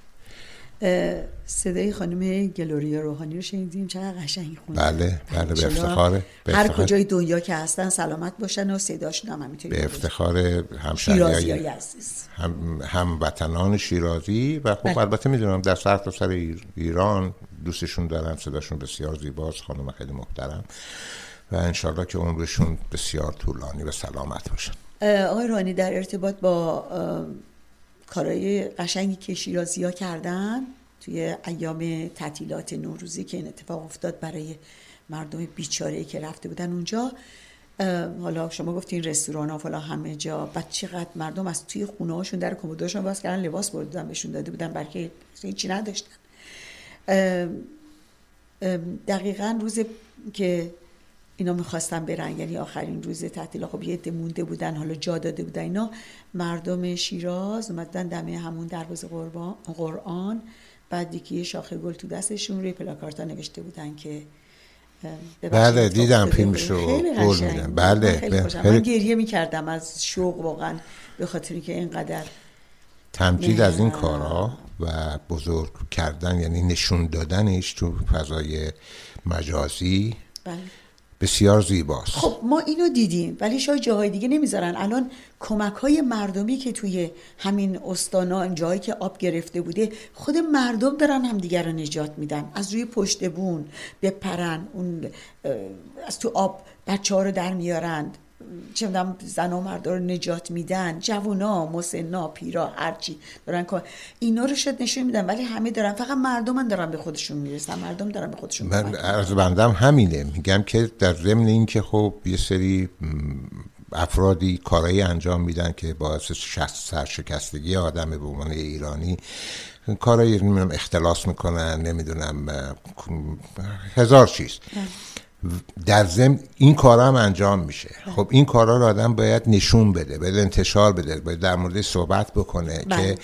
صدای خانم گلوریا روحانی رو شنیدیم چقدر قشنگ خونده بله، بله، به افتخاره، به هر. کجای دنیا که هستن سلامت باشن و صداشون هم همینطوری به. افتخار شیرازی همشهریای عزیز هم هموطنان شیرازی و خب بله. البته می‌دونم در سر تا سر ایر- ایران دوستشون دارم صداشون بسیار زیباست خانم خیلی محترم و انشالله که عمرشون بسیار طولانی و سلامت باشن آقای روحانی در ارتباط با کارهای قشنگی که شیرازی ها کردن توی ایام تعطیلات نوروزی که این اتفاق افتاد برای مردم بیچاره که رفته بودن اونجا حالا شما گفتین رستوران ها فلا همه جا بعد چقدر مردم از توی خونه هاشون در کمداشون باز کردن لباس بردن بهشون داده بودن بلکه هیچی نداشتن. دقیقا روز که اینا می‌خواستن برن یعنی آخرین روز تعطیل خب یه مونده بودن حالا جا داده بودن اینا مردم شیراز اومدن دمه همون دروازه قرآن بعد یکی یه شاخه گل تو دستشون روی پلاکارتا نوشته بودن که بله، دیدم فیلمش رو. میدم. بود. بله، من خیلی من گریه می‌کردم از شوق واقعا به خاطر که اینقدر تمجید از این نه. کارها و بزرگ کردن یعنی نشون دادنش تو فضای مجازی بله. بسیار زیباست. خب ما اینو دیدیم ولی شاید جاهای دیگه نمی‌ذارن. الان کمک های مردمی که توی همین استانا جایی که آب گرفته بوده خود مردم دارن همدیگر رو نجات میدن. از روی پشت بون بپرن اون از تو آب بچه ها رو در میارند. چه می‌دونم زن و مردا رو نجات میدن جوونا مسنا پیرا هرچی دارن کار. اینا رو شاید نشون میدن ولی همه دارن. فقط مردم دارن به خودشون می‌رسن. مردم دارن به خودشون من عرض بندم همینه. میگم که در ضمن این که خب یه سری افرادی کارایی انجام میدن که باعث سرشکستگی آدم به عنوان ایرانی کارایی نمی‌دونم اختلاس می‌کنن نمی‌دونم هزار چیز. در ضمن این کارا هم انجام میشه. خب این کارا رو آدم باید نشون بده باید انتشار بده باید در مورد صحبت بکنه بله. که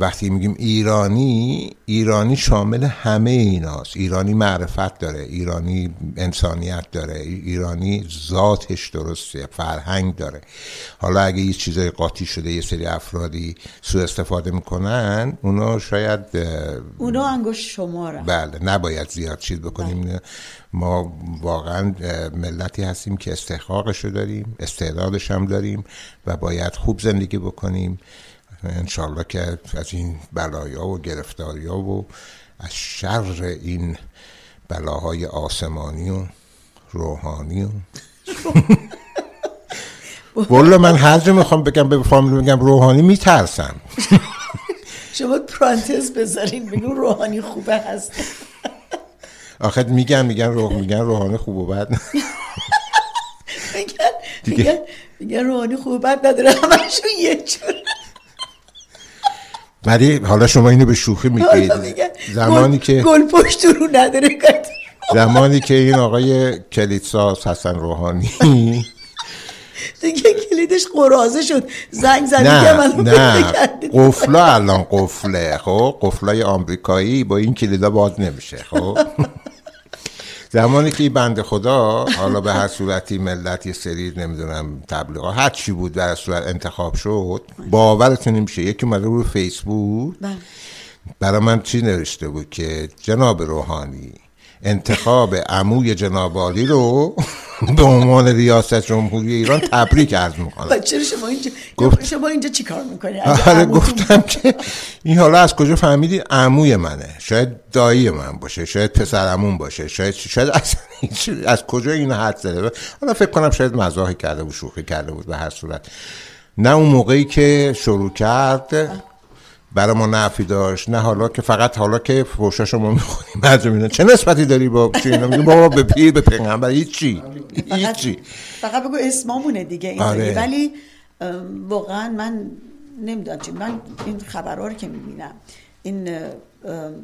وقتی میگیم ایرانی ایرانی شامل همه ایناست. ایرانی معرفت داره ایرانی انسانیت داره ایرانی ذاتش درسته فرهنگ داره. حالا اگه یه چیزای قاطی شده یه سری افرادی سوء استفاده می‌کنن اونا شاید اونا انگشت شمارن. بله نباید زیاد چیز بکنیم. ما واقعا ملتی هستیم که استحقاقش رو داریم استعدادش هم داریم و باید خوب زندگی بکنیم. انشالله که از این بلایا و گرفتاریا و از شر این بلاهای آسمانی و روحانی و والا من هر جا می‌خوام بگم به فامیل بگم روحانی میترسم. شما پرانتز بذارین بگو روحانی خوبه هست. آخه میگن میگن روح میگن روحانی خوب و بد. میگن میگن میگن روحانی خوبه بد نداره همشون یه جور. ولی حالا شما اینو به شوخی میگید. زمانی که گل پشت رو نداره. زمانی که این آقای کلیدساز حسن روحانی دیگه کلیدش قرازه شد. زنگ زدی که نه من نه. قفلا الان قفله خب؟ قفلای آمریکایی با این کلیدا باز نمیشه خب؟ زمانی که این بنده خدا حالا به هر صورتی ملت یه سری نمی‌دونم تبلیغات هر چی بود در صورت انتخاب شد باورتون نمیشه. یکی اومده رو فیسبوک. بله. برای من چی نوشته بود که جناب روحانی انتخاب عموی جناب عالی رو به عنوان ریاست جمهوری ایران تبریک عرض می‌کنم. و چرا شما اینجا گفت- شما اینجا چی کار می‌کنی؟ آره گفتم که این حالا از کجا فهمیدی؟ عموی منه. شاید دایی من باشه شاید پسر عموم باشه شاید شاید از, از کجا این حد زده؟ حالا فکر کنم شاید مزاحی کرده بود شوخی کرده بود به هر صورت. نه اون موقعی که شروع کرد برای ما نفی داشت. نه حالا که فقط حالا که فوشا شما می‌خونیم اینا چه نسبتی داری با چی؟ اینا میگه بابا به پیر به پیغمبر. هیچی. هیچی. فقط بگو اسمامونه دیگه اینطوری. آره. ولی واقعا من نمی‌دونم چی. من این خبرها رو که می‌بینم این ام،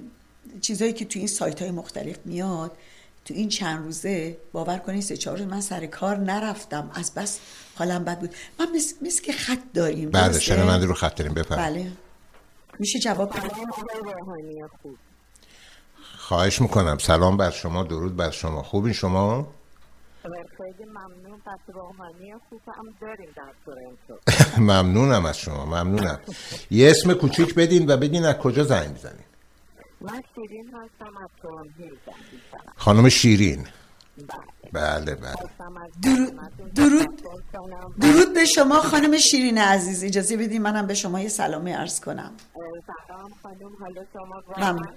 چیزایی که تو این سایت های مختلف میاد تو این چند روزه باور کنید سه چهار روز من سر کار نرفتم. از بس حالم بد بود. من مثل, مثل که خط داریم بله؟ شنونده رو خط داریم؟ بفرمایید. بله. میشه جواب بدید؟ آقای روحانی خوب. خواهش می‌کنم. سلام بر شما درود بر شما. خوبین شما؟ خیلی ممنون. پس روحانی خوب؟ هم داریم در تورنتو. ممنونم از شما ممنونم. یه اسم کوچیک بدین و بگین از کجا زنگ می‌زنین من شیرین هستم از تورنتو. خانم شیرین. بله. بله از درود درود. درود به شما خانم شیرین عزیز. اجازه بدید منم به شما یه سلامی عرض کنم. سلام خانم. حالا شما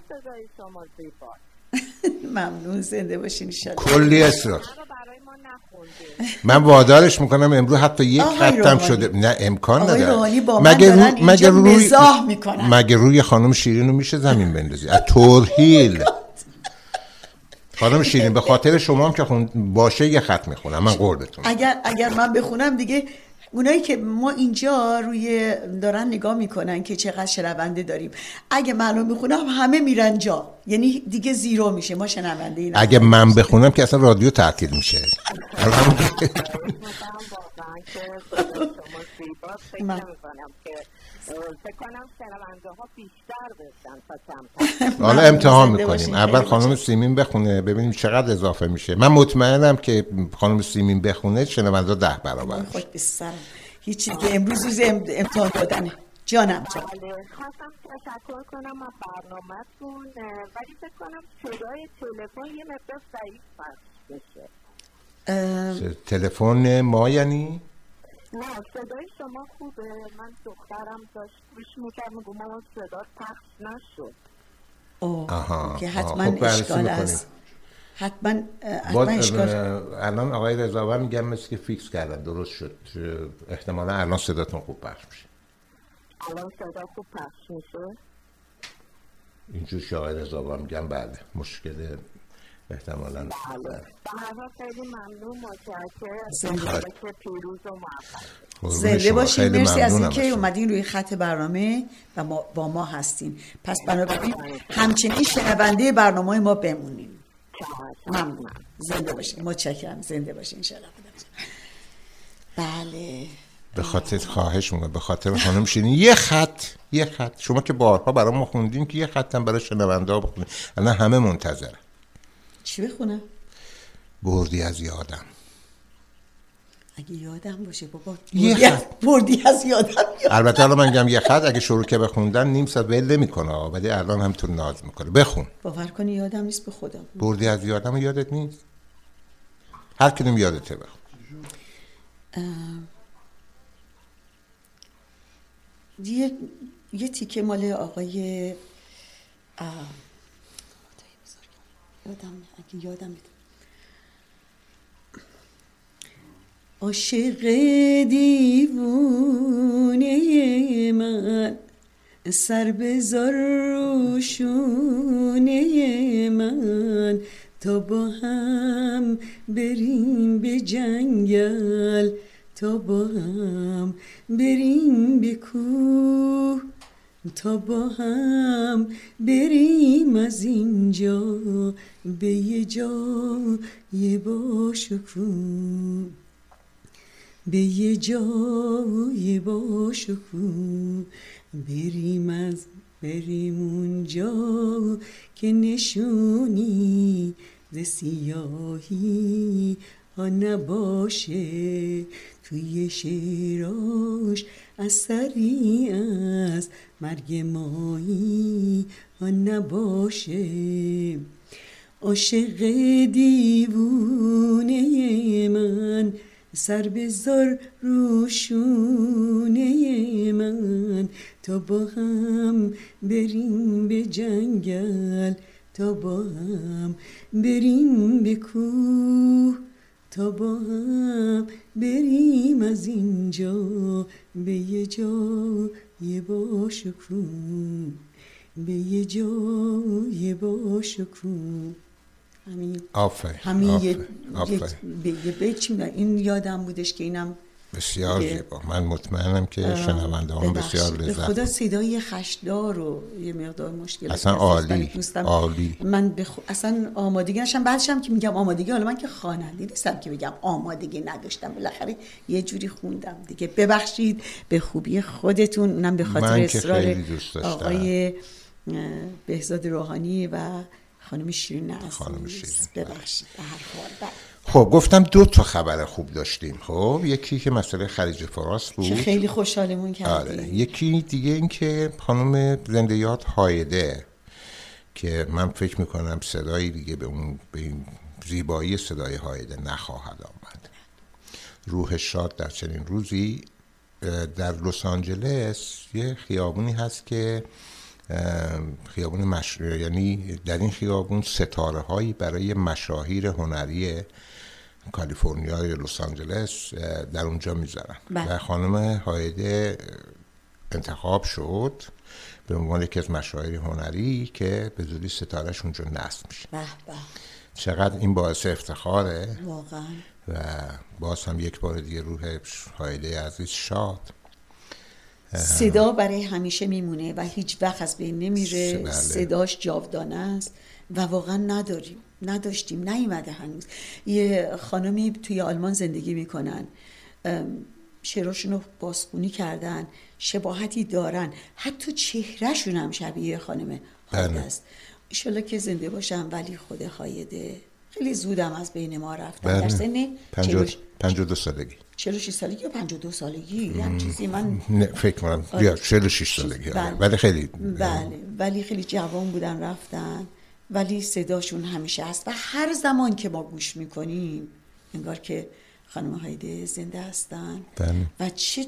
صدای شما زیبا. ممنون. زنده باشین ایشالله کلی اصرار رو برای ما نخوندید من وادارش می‌کنم. امروز حتی یک خطم. شده. نه امکان نداره. دارن اینجا مزاح می‌کنن. مگه روی خانم شیرین رو میشه زمین بندازی؟ از تورهیل خانم شیرین به خاطر شما هم که خون باشه یه خط می‌خونم من قول بتون اگر اگر من بخونم دیگه اونایی که ما اینجا روی دارن نگاه می‌کنن که چقدر شنونده داریم. اگه معلوم می‌خونم همه میرن جا. یعنی دیگه زیرو میشه. ما شنونده این اگه من بخونم که اصلا رادیو تعطیل میشه. من- فکر کنم شنونده ها بیشتر بشن تا کمتر حالا. امتحان می‌کنیم. اول خانم. سیمین بخونه ببینیم چقدر اضافه میشه من مطمئنم که خانم سیمین بخونه شنونده ده برابر به سرم هیچی دیگه امروز روز ام- امتحان دادنه جانم جان بله خواستم تشکر کنم از برنامهتون ولی فکر کنم صدای تلفن یه مقدار ضعیف پخش بشه تلفن ما یعنی نه صدای شما خوبه. من دخترم داشت گوش می‌کرد میگو مامان صدا پخش نشد. اوه، آها، که حتما خب بررسی اشکال. است. حتما حتما باز اشکال الان آقای رضاوند میگم مثل که فیکس کردن درست شد. احتمالا الان صداتون خوب پخش میشه. الان صدا خوب پخش میشه؟ اینجور که آقای رضاوند میگم بله مشکل احتمالا. خیلی ممنون زنده. خیلی مرسی از اینکه. اومدین روی خط برنامه و ما با ما هستین. پس بنابراین همچنین شنونده برنامه ما بمونین. ممنون. زنده باشین. متشکرم. زنده باشین. انشالله بله. به خاطر خواهش می‌کنم. به خاطر خانم شیرین. یه خط یه خط. شما که بارها برای ما خوندین که یه خط هم برای شنونده ها بخونین. الان همه منتظرن. چی بخونم؟ بردی از یادم. اگه یادم باشه بابا. یه بردی از, خط. بردی از یادم یاد. البته الان من میگم یه خط اگه شروع که بخوندن نیم ساعت ول نمی‌کنه ولی الان هم تو ناز می‌کنه. بخون. باور کنی یادم نیست به خودم بردی از یادم یادت نیست؟ هر کدوم یادته بخون. یه یه تیکه مال آقای. یادم اگه یادم عاشق دیوونه من سر بذار روشونه من تا با هم بریم به جنگل تا با هم بریم به کوه. تا با هم بریم از اینجا به یه جای باشکوه. به یه جای باشکوه. بریم از بریم اونجا که نشونی ز سیاهی ها نباشه. توی شعراش اثری از مرگ مایی ها نباشه. عاشق دیوونه من سر بذار روشونه من. تا با هم بریم به جنگل تا با هم بریم به کوه. تا با هم بریم از اینجا به یه جای باشکوه به یه جای باشکوه همین آفرین همین یه, آفرین، یه. به- یه می‌دونم، این یادم بودش که اینم بسیار. زیبا من مطمئنم که شنونده هم. بسیار به لذت خدا بردن. صدای خشدار و یه مقدار مشکل اصلا عالی، عالی. من به خو- اصلا آمادگی نشم بعدش هم که میگم آمادگی حالا من که خواننده نیستم که بگم آمادگی نداشتم بالاخره یه جوری خوندم دیگه ببخشید به خوبی خودتون اونم به خاطر اصرار. آقای بهزاد روحانی و خانم شیرین شیرین، ببخشید به هر حال بله. خب گفتم دو تا خبر خوب داشتیم خب؟ یکی که مسئله خلیج فارس بود. که خیلی خوشحالمون آره کردی. یکی دیگه این که خانم زنده یاد هایده که من فکر می‌کنم صدایی دیگه به اون به این زیبایی صدای هایده نخواهد آمد. روح شاد در چنین روزی در لس آنجلس یه خیابونی هست که خیابون مش... یعنی در این خیابون ستاره هایی برای مشاهیر هنری کالیفرنیا یا لس آنجلس در اونجا می‌ذارن. بله. و خانم هایده انتخاب شد به عنوان یکی از مشاهیر هنری که به زودی ستارهش اونجا نصب میشه. به به چقدر این باعث افتخاره. واقعا. و باز هم یک بار دیگه روح هایده عزیز شاد. صدا برای همیشه میمونه و هیچ وقت از بین نمیره. بله. صداش جاودانه است و واقعا نداریم. نداشتیم نیومده هنوز. یه خانمی توی آلمان زندگی می‌کنن. شعراشون رو بازخونی کردن شباهتی دارن. حتی چهرهشون هم شبیه خانم بله. است ایشالله که زنده باشم ولی خود هایده خیلی زودم از بین ما رفتن بله. در سن پنجاه 46 پنجاه سالگی. 46 سالگی یا 52 سالگی؟ یه چیزی من نه فکر کنم. آره. بیا 46 سالگی آره. بله. ولی خیلی بله. ولی خیلی جوان بودن رفتن. ولی صداشون همیشه هست و هر زمان که ما گوش می‌کنیم انگار که خانم هایده زنده هستن بله. و چه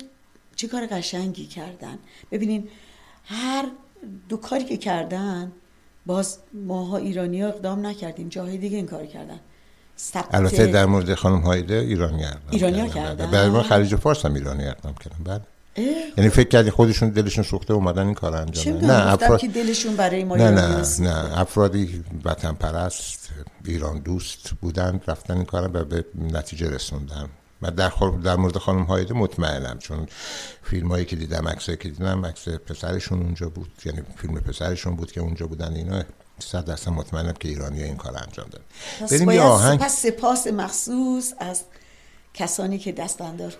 چه کار قشنگی کردن ببینین هر دو کاری که کردن باز ماها ایرانی ها اقدام نکردیم جاهای دیگه این کار کردن البته در مورد خانم هایده ایرانی اقدام ایرانی‌ها کردن. کردن؟ بله من خلیج فارس هم ایرانی اقدام کردم بله یعنی فکر کردی خودشون دلشون سوخته اومدن این کار انجام نه افراد که دلشون برای ما نه نه. نه. افرادی وطن پرست ایران دوست بودن رفتن این کارم و به نتیجه رسوندن. و در, خور- در مورد خانم هایده مطمئنم چون فیلم هایی که دیدم عکسایی که دیدم عکس پسرشون اونجا بود. یعنی فیلم پسرشون بود که اونجا بودن اینا. صد درصد مطمئنم که ایرانی این کار انجام دادن. پس بریم یه آهنگ. پس سپاس مخصوص از کسانی که دستن در,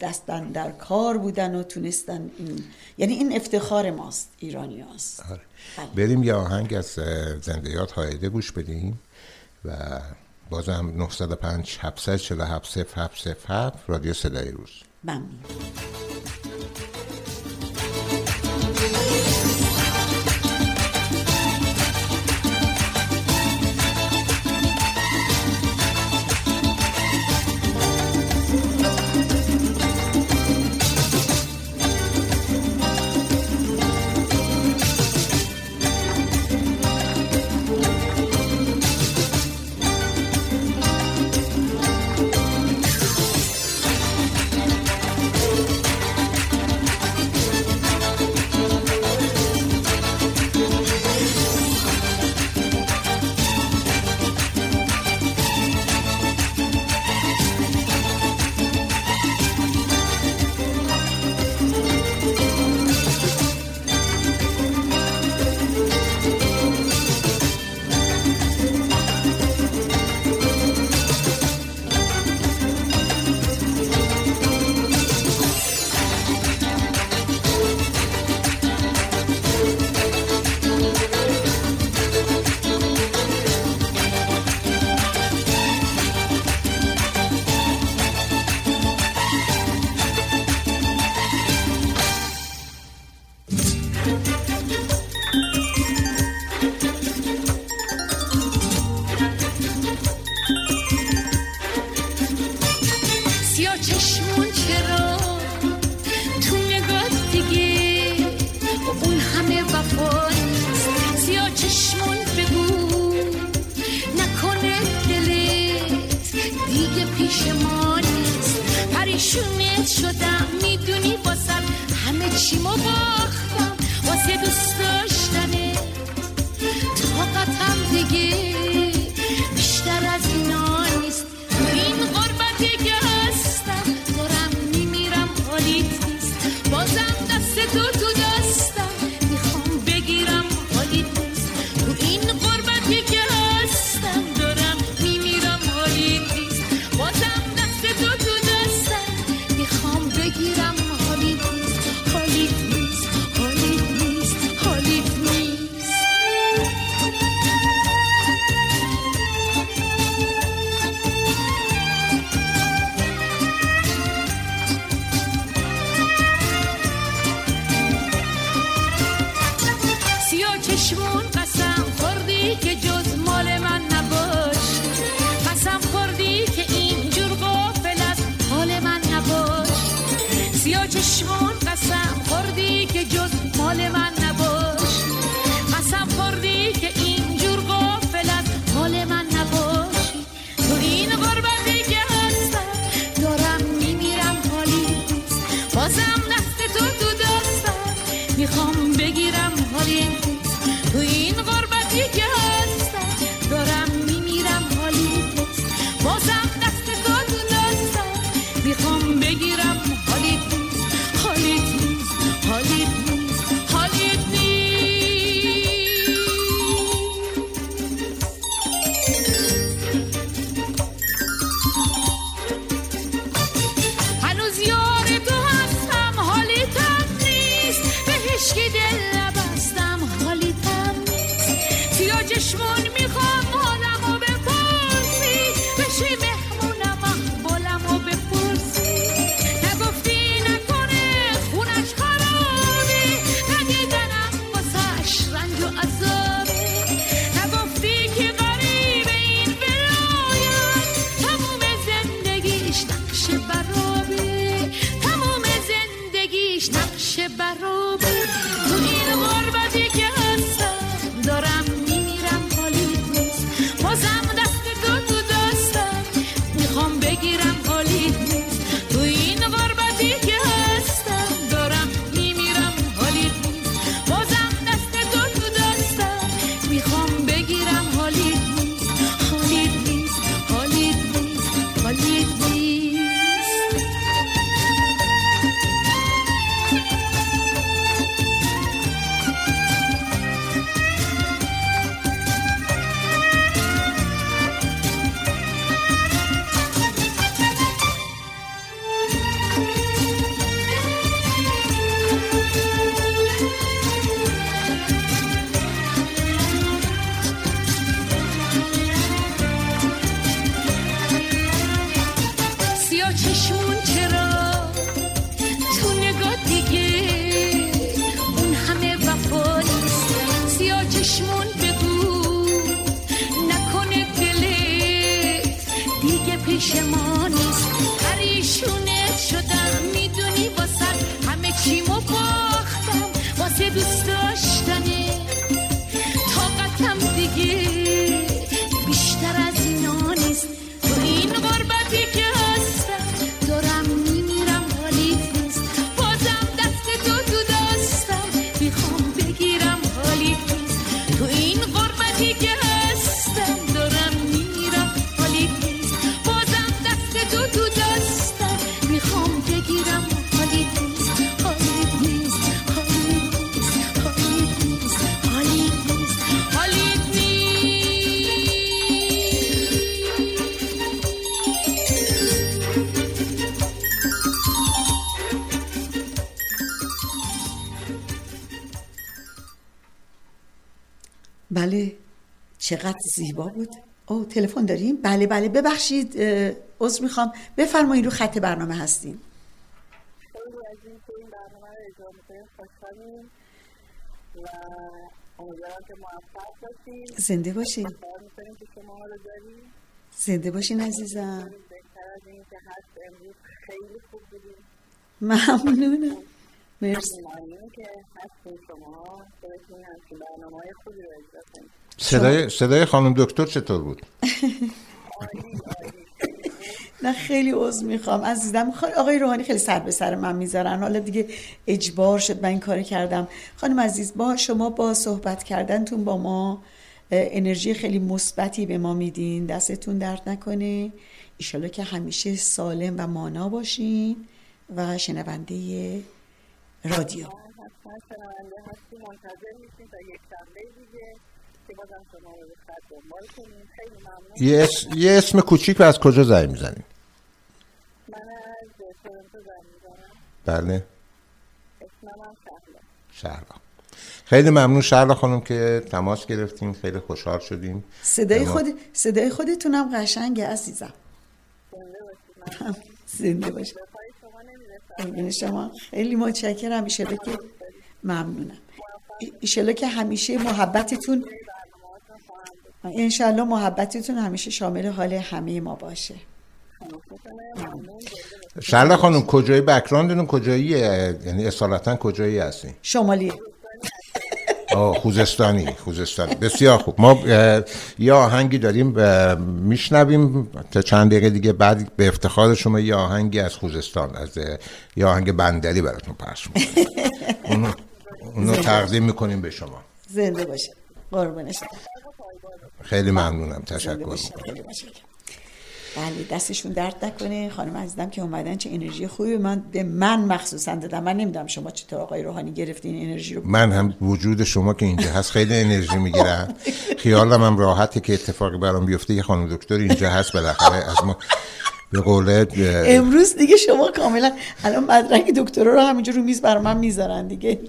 دستن در کار بودن و تونستن این یعنی این افتخار ماست ایرانی هاست. آره. بریم یه آهنگ از زندیات هایده گوش بدیم و بازم 905 747 0707 رادیو صدای روز. ممنون. چقدر زیبا بود. او تلفن داریم. بله بله ببخشید عذر می‌خوام. بفرمایید رو خط برنامه باشیم زنده داریم زنده باشین عزیزم. ممنونم. مرسی. هستیم صدای صدای خانم دکتر چطور بود؟ نه خیلی عذر می‌خوام. عزیزم خ- آقای روحانی خیلی سر به سر من می‌ذارن. حالا دیگه اجبار شد من این کار کردم. خانم عزیز با شما با صحبت کردنتون با ما انرژی خیلی مثبتی به ما میدین. دستتون درد نکنه. ایشالا که همیشه سالم و مانا باشین و شنونده رادیو. منتظر یه اسم, یه اسم کوچیک و از کجا زنگ می‌زنیم من از تورنتو زنگ می‌زنم. بله. اسمم هم شهلا خیلی ممنون شهلا خانم که تماس گرفتیم خیلی خوشحال شدیم. صدای خود صدای خودتونم قشنگه عزیزم. زنده باشید ممنون. شما خیلی متشکرم. ایشالا که ممنونم. ای- ایشالا که همیشه محبتتون انشالله محبتتون همیشه شامل حال همه ما باشه. شهلا خانم کجایی بکراندتون کجاییه یعنی اصالتا کجایی هستین؟ شمالی. خوزستانی خوزستانی. بسیار خوب. ما یه آهنگی داریم میشنویم. تا چند دقیقه دیگه بعد به افتخار شما یه آهنگی از خوزستان از یه آهنگ بندری براتون پخش می‌کنیم اونو, اونو تقدیم می‌کنیم به شما. زنده باشه قربونش خیلی ممنونم. زنده تشکر خیلی. بله دستشون درد نکنه. خانم عزیزم که اومدن چه انرژی خوبی من به من مخصوصا دادن. من نمی‌دونم شما چطور آقای روحانی گرفتین انرژی رو. من هم وجود شما که اینجا هست خیلی انرژی می‌گیرم. خیالم هم راحته که اتفاقی برام بیفته. یه خانم دکتر اینجا هست. بالاخره از ما به قول امروز دیگه شما کاملا الان مدرک دکترا رو همینجا رو میز برای من می‌ذارن دیگه.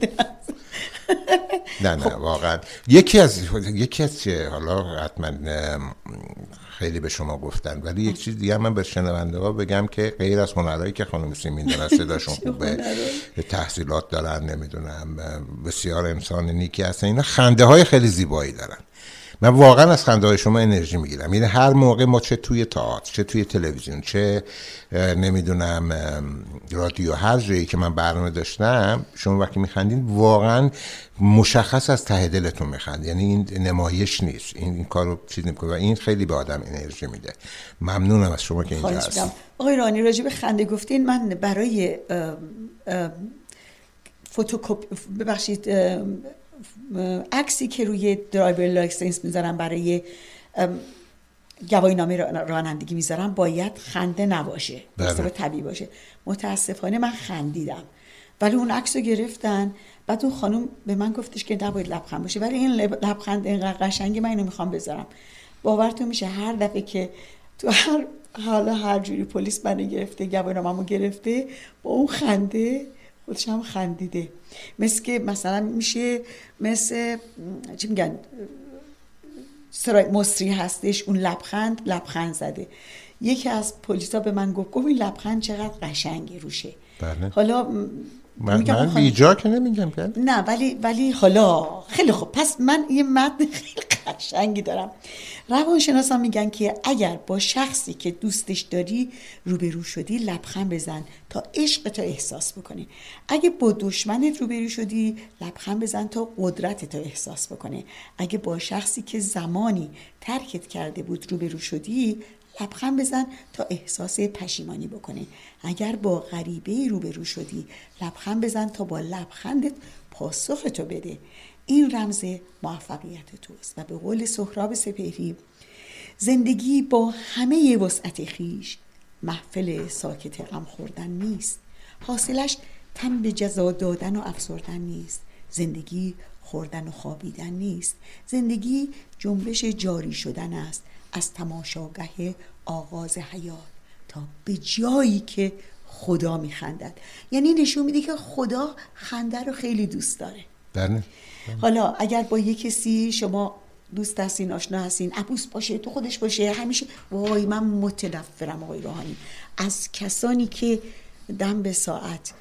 نه نه واقعا. یکی از یکی از چه حالا حتما خیلی به شما گفتن ولی یک چیز دیگه من به شنونده ها بگم که غیر از هنرهایی که خانم سیمین دارن صداشون خوبه تحصیلات دارن نمی‌دونم بسیار انسان نیکی هستن اینا خنده های خیلی زیبایی دارن. من واقعا از خنده های شما انرژی می‌گیرم. یعنی هر موقع ما چه توی تئاتر چه توی تلویزیون چه نمی‌دونم رادیو هر جایی که من برنامه داشتم شما وقتی میخندین واقعا مشخص از ته دلتون میخند. یعنی این نمایش نیست. این, این کار رو چیز نمی‌کنه و این خیلی به آدم انرژی میده. ممنونم از شما که اینجا هستید. آقای رانی راجع به خنده گفتین من برای ام، ام، فتوکپی ببخشید عکسی که روی driver license می‌ذارم برای گواهی نامه را- رانندگی می‌ذارم باید خنده نباشه بله. طبیعی باشه. متاسفانه من خندیدم. ولی اون عکس رو گرفتن. بعد اون خانم به من گفتش که نباید لبخند باشه. ولی این لب- لبخند اینقدر قشنگه من اینو می‌خوام بذارم. باورتون میشه هر دفعه که تو هر حالا هر جوری پلیس منو گرفته گواهینامه‌مو گرفته با اون خنده خودش هم خندیده. مثل که مثلا میشه مثل چی میگن؟ سرای مصری هستش اون لبخند لبخند زده. یکی از پلیسا به من گفت گفت این لبخند چقدر قشنگی روشه. بله. حالا من, من بیجا که نمیگم که. نه ولی ولی حالا خیلی خوب. پس من یه متن خیلی قشنگی دارم. روانشناسا میگن که اگر با شخصی که دوستش داری روبرو شدی لبخند بزن تا عشق تو احساس بکنی. اگه با دشمنت روبرو شدی لبخند بزن تا قدرت تو احساس بکنه اگه با شخصی که زمانی ترکت کرده بود روبرو شدی لبخند بزن تا احساس پشیمانی بکنه اگر با غریبه روبرو شدی لبخند بزن تا با لبخندت پاسخ تو بده. این رمز موفقیت توست و به قول سهراب سپهری زندگی با همه وسعت خیش محفل ساکت غم خوردن نیست. حاصلش تن به جزا دادن و افسردن نیست. زندگی خوردن و خوابیدن نیست. زندگی جنبش جاری شدن است. از تماشاگه آغاز حیات تا به جایی که خدا میخندد. یعنی نشون میده که خدا خنده رو خیلی دوست داره. بله. حالا اگر با یه کسی شما دوست هستین آشنا هستین عبوس باشه تو خودش باشه همیشه وای من متنفرم آقای روحانی. از کسانی که دم به ساعت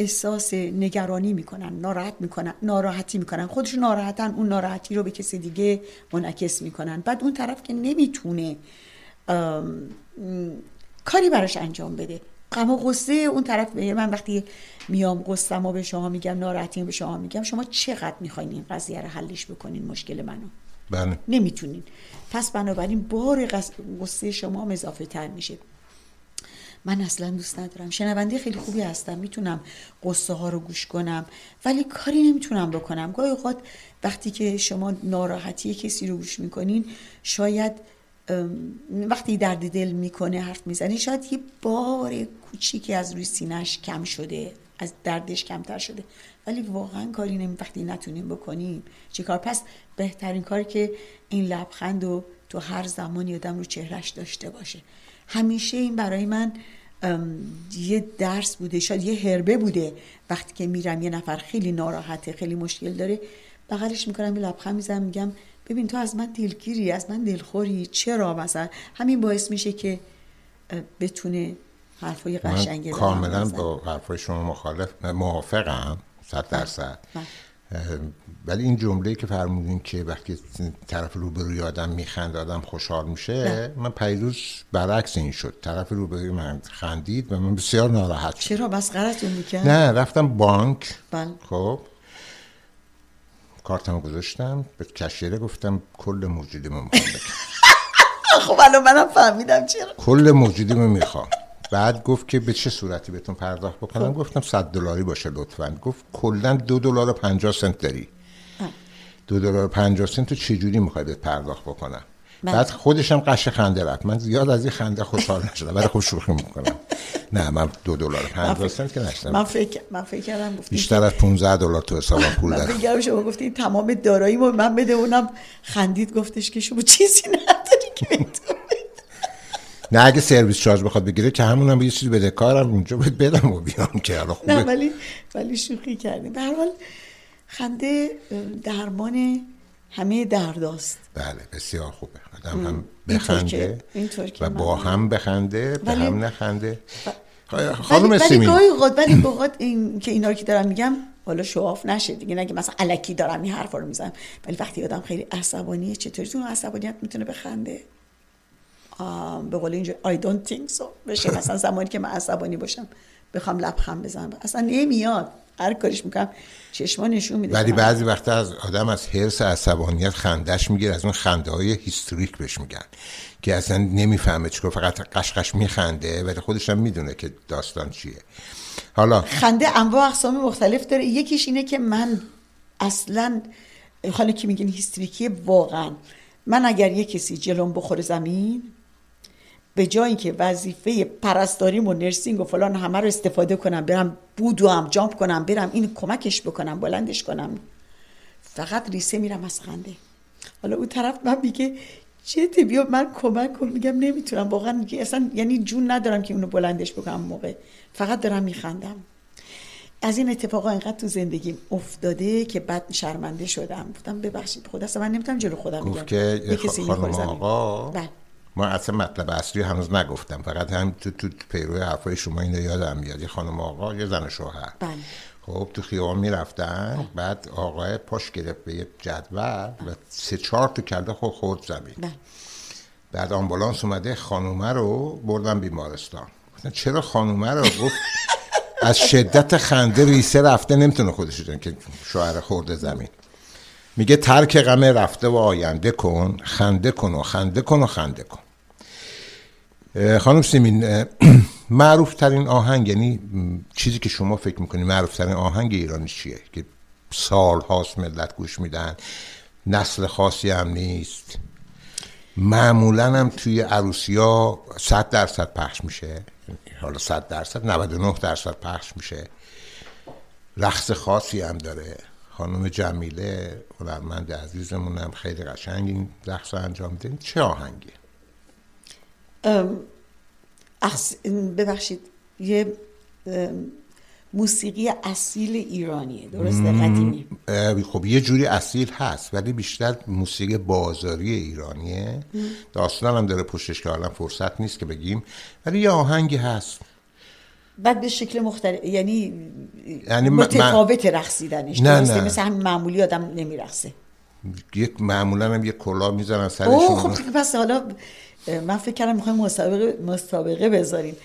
احساس نگرانی می‌کنن ناراحت می‌کنن ناراحتی می‌کنن. خودشون ناراحتن اون ناراحتی رو به کسی دیگه منعکس می‌کنن. بعد اون طرف که نمی‌تونه کاری براش انجام بده. غم و غصه اون طرف به من وقتی میام غصم و به شما میگم ناراحتیم به شما میگم شما چقدر می‌خواین این قضیه رو حلش بکنین مشکل منو؟ بله. نمی‌تونین. پس بنابراین بار غصه شما اضافه تر میشه. من اصلا دوست ندارم. شنونده خیلی خوبی هستم. می‌تونم قصه ها رو گوش کنم ولی کاری نمی‌تونم بکنم. گاهی اوقات وقتی که شما ناراحتی کسی رو گوش می‌کنین شاید وقتی درد دل می‌کنه حرف می‌زنه شاید یه بار کوچیکی از روی سینهش کم شده از دردش کمتر شده. ولی واقعا کاری نمی وقتی نتونیم بکنیم چیکار پس بهترین کاری که این لبخند رو تو هر زمانی آدم رو چهرش داشته باشه. همیشه این برای من یه درس بوده شاید یه هربه بوده وقتی که میرم یه نفر خیلی ناراحته خیلی مشکل داره بغلش می‌کنم یه لبخند می‌زنم میگم ببین تو از من دلگیری از من دلخوری چرا مثلا همین باعث میشه که بتونه حرفای رو کاملا. با حرفای شما مخالف موافقم صد درصد بله. اه، ولی این جمله که فرمودین که وقتی طرف روبروی آدم میخند آدم خوشحال میشه من پیروز برعکس این شد. طرف روبروی من خندید و من بسیار ناراحت شدم. چرا؟ مسخرتون می‌کرد؟ نه رفتم بانک. بله. خب. کارتمو گذاشتم به کشیره گفتم کل موجودیمو می‌خوام بگم خب الان منم فهمیدم چرا. کل موجودیمو می‌خوام. بعد گفت که به چه صورتی بهتون پرداخت بکنم؟ گفتم 100 دلاری باشه لطفا. گفت کلا دو دلار و 50 سنت داری. دو دلار و 50 سنت رو چجوری می‌خوای بهت پرداخت بکنم؟ بله. بعد خودش هم قش خنده رفت. من زیاد از این خنده خوشحال نشدم. ولی خب شوخی می‌کنم. نه من دو دلار و 50 سنت که من نشدم فکر من فکر کردم گفتین بیشتر از 15 دلار تو حسابم پول من دارم. بگم شما گفتین تمام داراییمو من بده اونم خندید گفتش که شما چیزی نداری که. نه اگه سرویس چارج بخواد بگیره که همونم یه چیزی بده. کارم اونجا باید بدم و بیام که حالا نه خوبه ولی ولی شوخی کردیم. به هر حال خنده درمان همه درداست. بله بسیار خوبه. آدم هم بخنده و با هم بخنده به ولی- هم نخنده. ولی خانم ولی سیمین. گاهی اوقات ولی اوقات این که اینا رو که دارم میگم حالا شواف نشه دیگه. نگه مثلا الکی دارم این حرفا رو می‌زنم. ولی وقتی آدم خیلی عصبانیه چطوری تو عصبانیت می‌تونه بخنده؟ به قول اینجا I don't think so. بشه. مثلا زمانی که من عصبانی باشم بخوام لبخند بزنم. اصلا نمیاد. هر کارش می‌کنم. چشما نشون میده ولی بعضی وقتا از آدم از حرس عصبانیت خندش می‌گیره. از اون خنده های هیستریک بهش میگن که اصلا نمی‌فهمه چیکار فقط قشقش میخنده ولی خودش هم می‌دونه که داستان چیه. حالا خنده انواع اقسام مختلف داره. یکیش اینه که من اصلا حالا که میگین هیستریکی واقعا. من اگر یه کسی جلوم بخوره زمین به جای که وظیفه پرستاریم و نرسینگ و فلان همه رو استفاده کنم برم بودو هم جامپ کنم برم این کمکش بکنم بلندش کنم. فقط ریسه میرم از خنده. حالا اون طرف من میگه چه بیا من کمک کن. میگم نمی‌تونم واقعا میگه اصلا یعنی جون ندارم که اونو بلندش بکنم موقع. فقط دارم میخندم. از این اتفاقا اینقدر تو زندگیم افتاده که بعد شرمنده شدم. گفتم ببخشید خدا اصلا من نمی‌تونم جلو خودم بگم که خانم. آقا. بله. ما اصلا مطلب اصلی هنوز نگفتم. فقط هم تو تو پیرو حرفای شما اینو یادم میاد. یه خانم آقا یه زن شوهر. بله. خب تو خیابان می‌رفتن. بعد آقای پاش گرفت به یه جدول و سه چهار تا کله خود خورد زمین. بله. بعد آمبولانس اومده خانومه رو بردن بیمارستان. گفتن چرا خانومه رو؟ گفت از شدت خنده ریسه رفته نمی‌تونه خودش که شوهر خورده زمین. میگه ترک غم رفته و آینده کن خنده کن و خنده کن و خنده کن. خانم سیمین معروف ترین آهنگ یعنی چیزی که شما فکر می‌کنید معروف ترین آهنگ ایرانی چیه؟ که سال هاست ملت گوش میدن نسل خاصی هم نیست. معمولا هم توی عروسی ها صد درصد پخش میشه. حالا صد درصد 99 درصد پخش میشه. رقص خاصی هم داره. خانم جمیله هنرمند عزیزمون هم خیلی قشنگ این رقص انجام میده چه آهنگی؟ ام، اخس... ببخشید یه موسیقی اصیل ایرانیه درسته؟ قدیمی. خب یه جوری اصیل هست ولی بیشتر موسیقی بازاری ایرانیه. داستان هم داره پشتش که حالا فرصت نیست که بگیم ولی یه آهنگی هست. بعد به شکل مختلف یعنی یعنی من- متفاوت رقصیدنش نه، نه. مثل همین معمولی آدم نمیرقصه. یک معمولا هم یه کلاه می‌زنن اوه سرشون خب پس حالا من فکر کردم می‌خوایم مسابقه مسابقه بذاریم.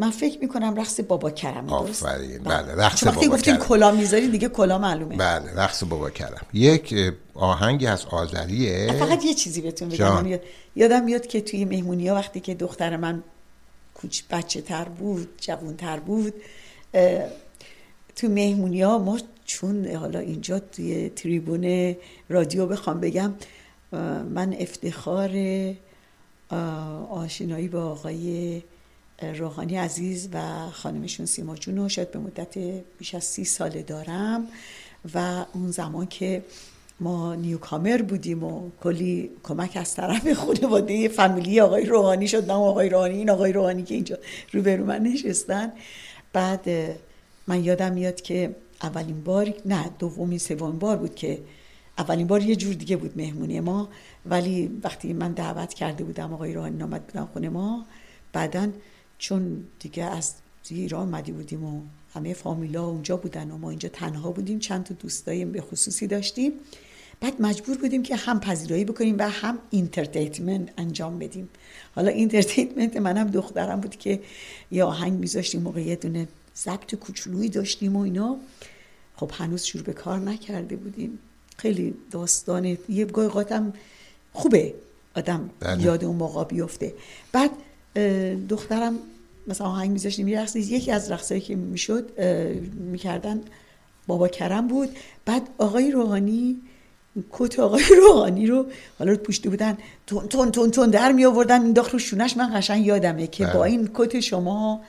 من فکر می‌کنم رقص بابا درست آفرین، بله، رقص چون وقتی بابا گفتین کرم. کلا می‌ذارین دیگه کلا معلومه. بله رقص بابا کردم یک آهنگی از آذریه. فقط یه چیزی بهتون بگم. من یاد- یادم میاد که توی مهمونی ها وقتی که دختر من کوچ بچه تر بود. جوان تر بود تو مهمونی ها ما چون حالا اینجا توی تریبون رادیو بخوام بگم من افتخار آشنایی با آقای روحانی عزیز و خانمشون سیما جون رو به مدت بیش از سی ساله دارم و اون زمان که ما نیوکامر بودیم و کلی کمک از طرف خانواده فامیلی آقای روحانی شد. نه آقای روحانی این آقای روحانی که اینجا روبرو من نشستن. بعد من یادم میاد که اولین بار نه دومین سومین بار بود که اولین بار یه جور دیگه بود مهمونی ما. ولی وقتی من دعوت کرده بودم آقای روحانی آمد بودن خونه ما بعدا چون دیگه از ایران آمدی بودیم و همه فامیلا اونجا بودن و ما اینجا تنها بودیم چند تا دوستای به خصوصی داشتیم. بعد مجبور بودیم که هم پذیرایی بکنیم و هم entertainment انجام بدیم. حالا entertainment منم دخترم بود که یه آهنگ میذاشتیم موقع یه دونه ضبط کوچولویی داشتیم و اینا. خب هنوز شروع به کار نکرده بودیم. خیلی داستان یه گاهی اوقاتم خوبه آدم بله. یاد اون موقع بیفته. بعد دخترم مثلا آهنگ میذاشتیم میرقصید یکی از رقصایی که می‌شد می‌کردن بابا کرم بود. بعد آقای روحانی کت آقای روحانی رو حالا پوشیده بودن تون تون تون تون در می آوردن. این رو شونش من قشنگ یادمه که بله. با این کت شما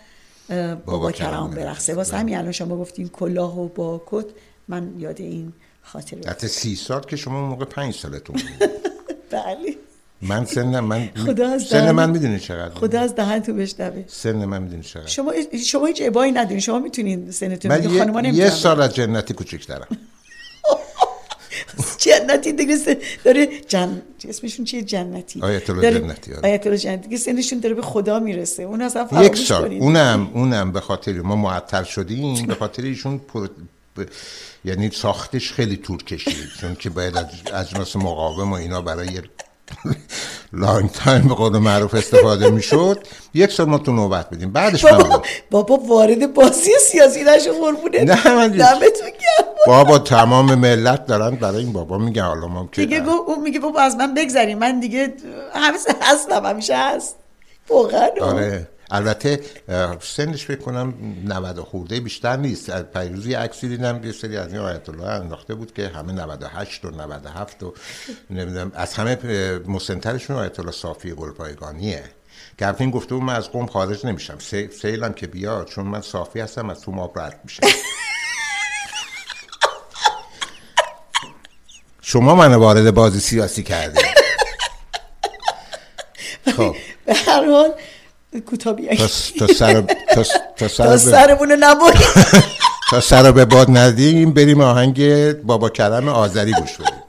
اه، بابا, کرم برقصه. واسه بله. همین الان شما گفتین کلاه و با کت من یاد این خاطره حتی سی سال که شما موقع پنج سالتون بود. بله. من سن من خدا از سن من می‌دونی چقدر؟ خدا از دهن تو بشنوه. سن من می‌دونی چقدر؟ شما شما هیچ ابایی ندارین. شما می‌تونین سنتون من خانما یه, سال از جنتی کوچکترم جنتی دیگه سن- داره جن اسمشون چیه؟ جنتی. آیت الله داره- جنتی، آره. آیت الله جنتی. دیگه سنشون داره به خدا می‌رسه. اون اصلا یک سال. کنید. اونم اونم به خاطر ما معطل شدیم به خاطر ایشون پر... ب- یعنی ساختش خیلی طول کشید. چون که باید از اجناس مقاوم و اینا برای لانگ تایم به قول معروف استفاده می‌شد. یک سال ما تو نوبت بدیم بعدش بابا. بابا وارد بازی سیاسی نشو قربونه نه، من- دمتون بابا تمام ملت دارن برای این بابا میگن. حالا ما دیگه گو اون میگه بابا از من بگذری من دیگه همیشه هستم همیشه هست. واقعا. آره. البته سنش فکر کنم 90 و خورده بیشتر نیست. از پیروزی عکسی دیدم یه سری از این آیت الله انداخته بود که همه 98 و 97 و نمی‌دونم از همه مسنترشون آیت الله صافی گلپایگانیه که این گفته بود من از قوم خارج نمیشم. سی- سیلم که بیاد چون من صافی هستم از تو ماب رد میشه. شما من وارد بازی سیاسی کردید خب. به هر حال کوتاه بیاین تا, تا سر تا, تا تا سر نبرید تا سر به باد ندیم بریم آهنگ بابا کرم آذری گوش بدیم.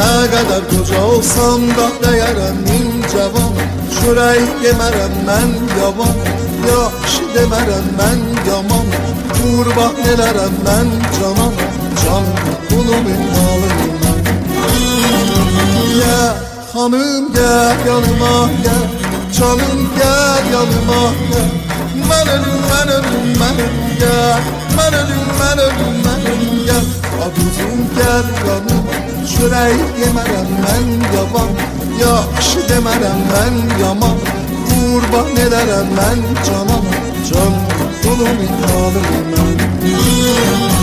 Ne kadar koca olsam da değerim cavan Şurayı yemerem ben yavan Yaxşı demərəm mən yaman. Qurban elərəm mən canan Can pulumun alından Gel hanım gel yanıma gel Canım gel yanıma gel Mən ölüm, mən ölüm, mən ölüm gel Mən ölüm, mən ölüm, mən ölüm gel Adım gerdanım Çörək demərəm mən yavan Yaxşı demərəm mən yaman. Qurban edərəm mən canan Can dolum iddialım mən Müzik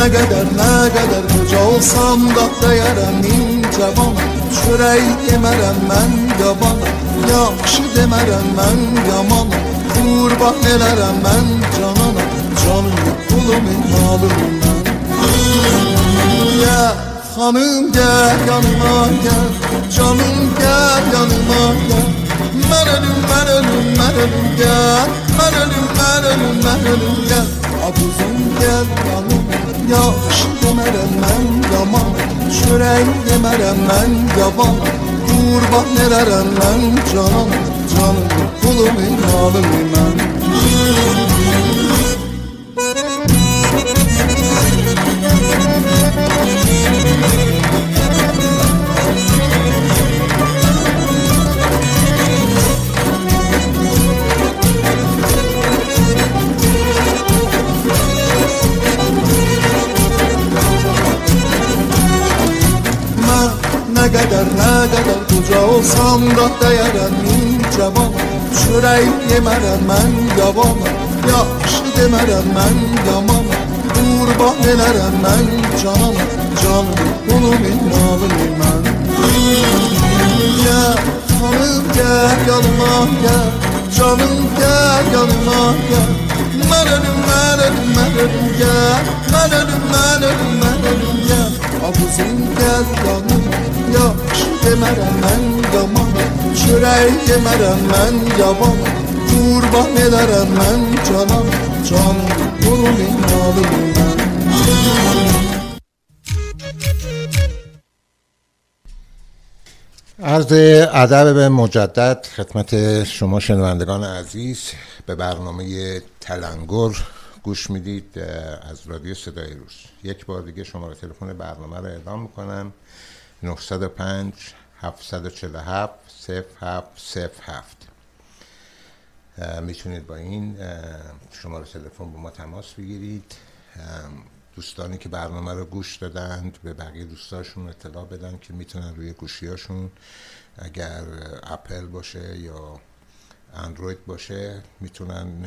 ne kadar ne kadar koca olsam da değerem incavan Şurayı yemerem ben yaban. Yaxşı demerem ben yaman. Kurban elerem ben canana Canım kulumun malım ben. Gel hanım gel yanıma gel. Canım gel yanıma gel. Ben ölüm ben ölüm ben ölüm gel. Ben ölüm ben ölüm ben ölüm gel Abuzun gel yanım Yaxşı demərəm mən yaman Şörək demərəm mən yaban Qurban elərəm mən canan Canım pulum imanım mən Müzik Ne kadar ne kadar koca olsam da dayanamayacağım ama Şüreyim yemərəm mən qavama Yaxşı demərəm mən qamama Qurban elərəm mən canama Canım qulum inanım mən Gəl hanım gəl yanıma gəl Canım gəl yanıma gəl Mən ölüm mən ölüm mən ölüm gəl Mən ölüm mən ölüm mən ölüm gəl Abuzun gəl yanıma Yaxşı demerem ben yaman Şürək yemerem ben yavan Kurban ederem ben canan Can kulumun malım ben عرض ادب به مجدد خدمت شما شنوندگان عزیز به برنامه تلنگر گوش می‌دید از رادیو صدای روز. یک بار دیگه شماره تلفن برنامه رو اعلام می‌کنم. 905 747 0707 می‌تونید با این شماره تلفن با ما تماس بگیرید. دوستانی که برنامه رو گوش دادند به بقیه دوستاشون اطلاع بدن که می‌تونن روی گوشیاشون اگر اپل باشه یا اندروید باشه می‌تونن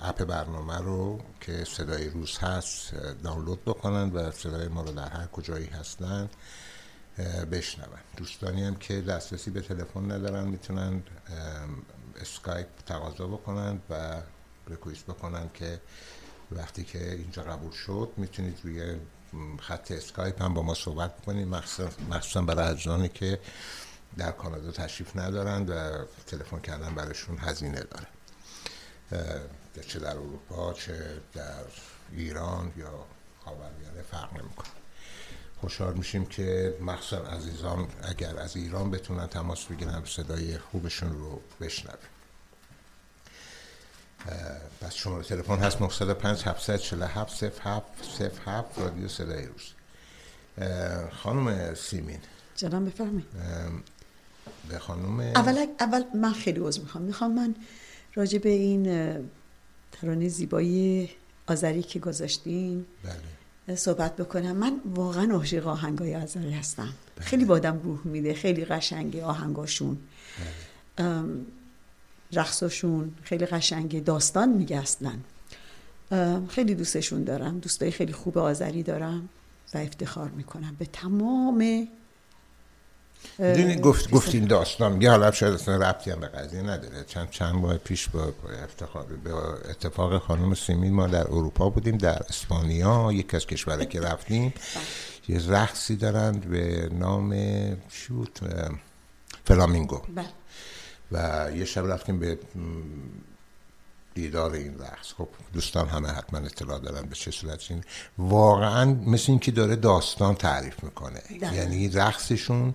app برنامه رو که صدای روز هست دانلود بکنن و صدای ما رو در هر کجایی هستن بشنون. دوستانی هم که دسترسی به تلفن ندارن می‌تونن اسکایپ تقاضا بکنن و request بکنن که وقتی که اینجا قبول شد می‌تونید روی خط اسکایپ هم با ما صحبت بکنید. مخصوصا برای اجرانی که در کانادا تشریف ندارند و تلفن کردن براشون هزینه داره. چه در اروپا چه در ایران یا خاورمیانه فرق نمی‌کنه. خوشحال میشیم که مخصوصا عزیزان اگر از ایران بتونن تماس بگیرن صدای خوبشون رو بشنویم. اه، بس شماره تلفن هست 905 747 0707 رادیو صدای روز. خانم سیمین. جناب بفرمایید. به خانم اول اول من خیلی عذر می‌خوام. می‌خوام من راجع به این ترانه زیبایی آذری که گذاشتین بله. صحبت بکنم. من واقعا عاشق آهنگای آذری هستم. خیلی بادم روح میده خیلی قشنگه آهنگاشون. ام، رقصاشون خیلی قشنگه. داستان میگه اصلا. خیلی دوستشون دارم. دوستای خیلی خوب آذری دارم و افتخار می‌کنم. به تمام می‌دونی؟ گفت گفتین داستان. یه حالا شاید اصلا ربطی هم به قضیه نداره. چند چند ماه پیش با افتخار به اتفاق خانم سیمین ما در اروپا بودیم در اسپانیا یکی از کشورها که رفتیم. یه رقصی دارند به نام چی بود؟ اه، فلامینگو. بله. و یه شب رفتیم به دیدار این رقص خب دوستان همه حتما اطلاع دارن به چه صورت این واقعا مثل اینکه داره داستان تعریف می‌کنه دقیقاً. یعنی رقصشون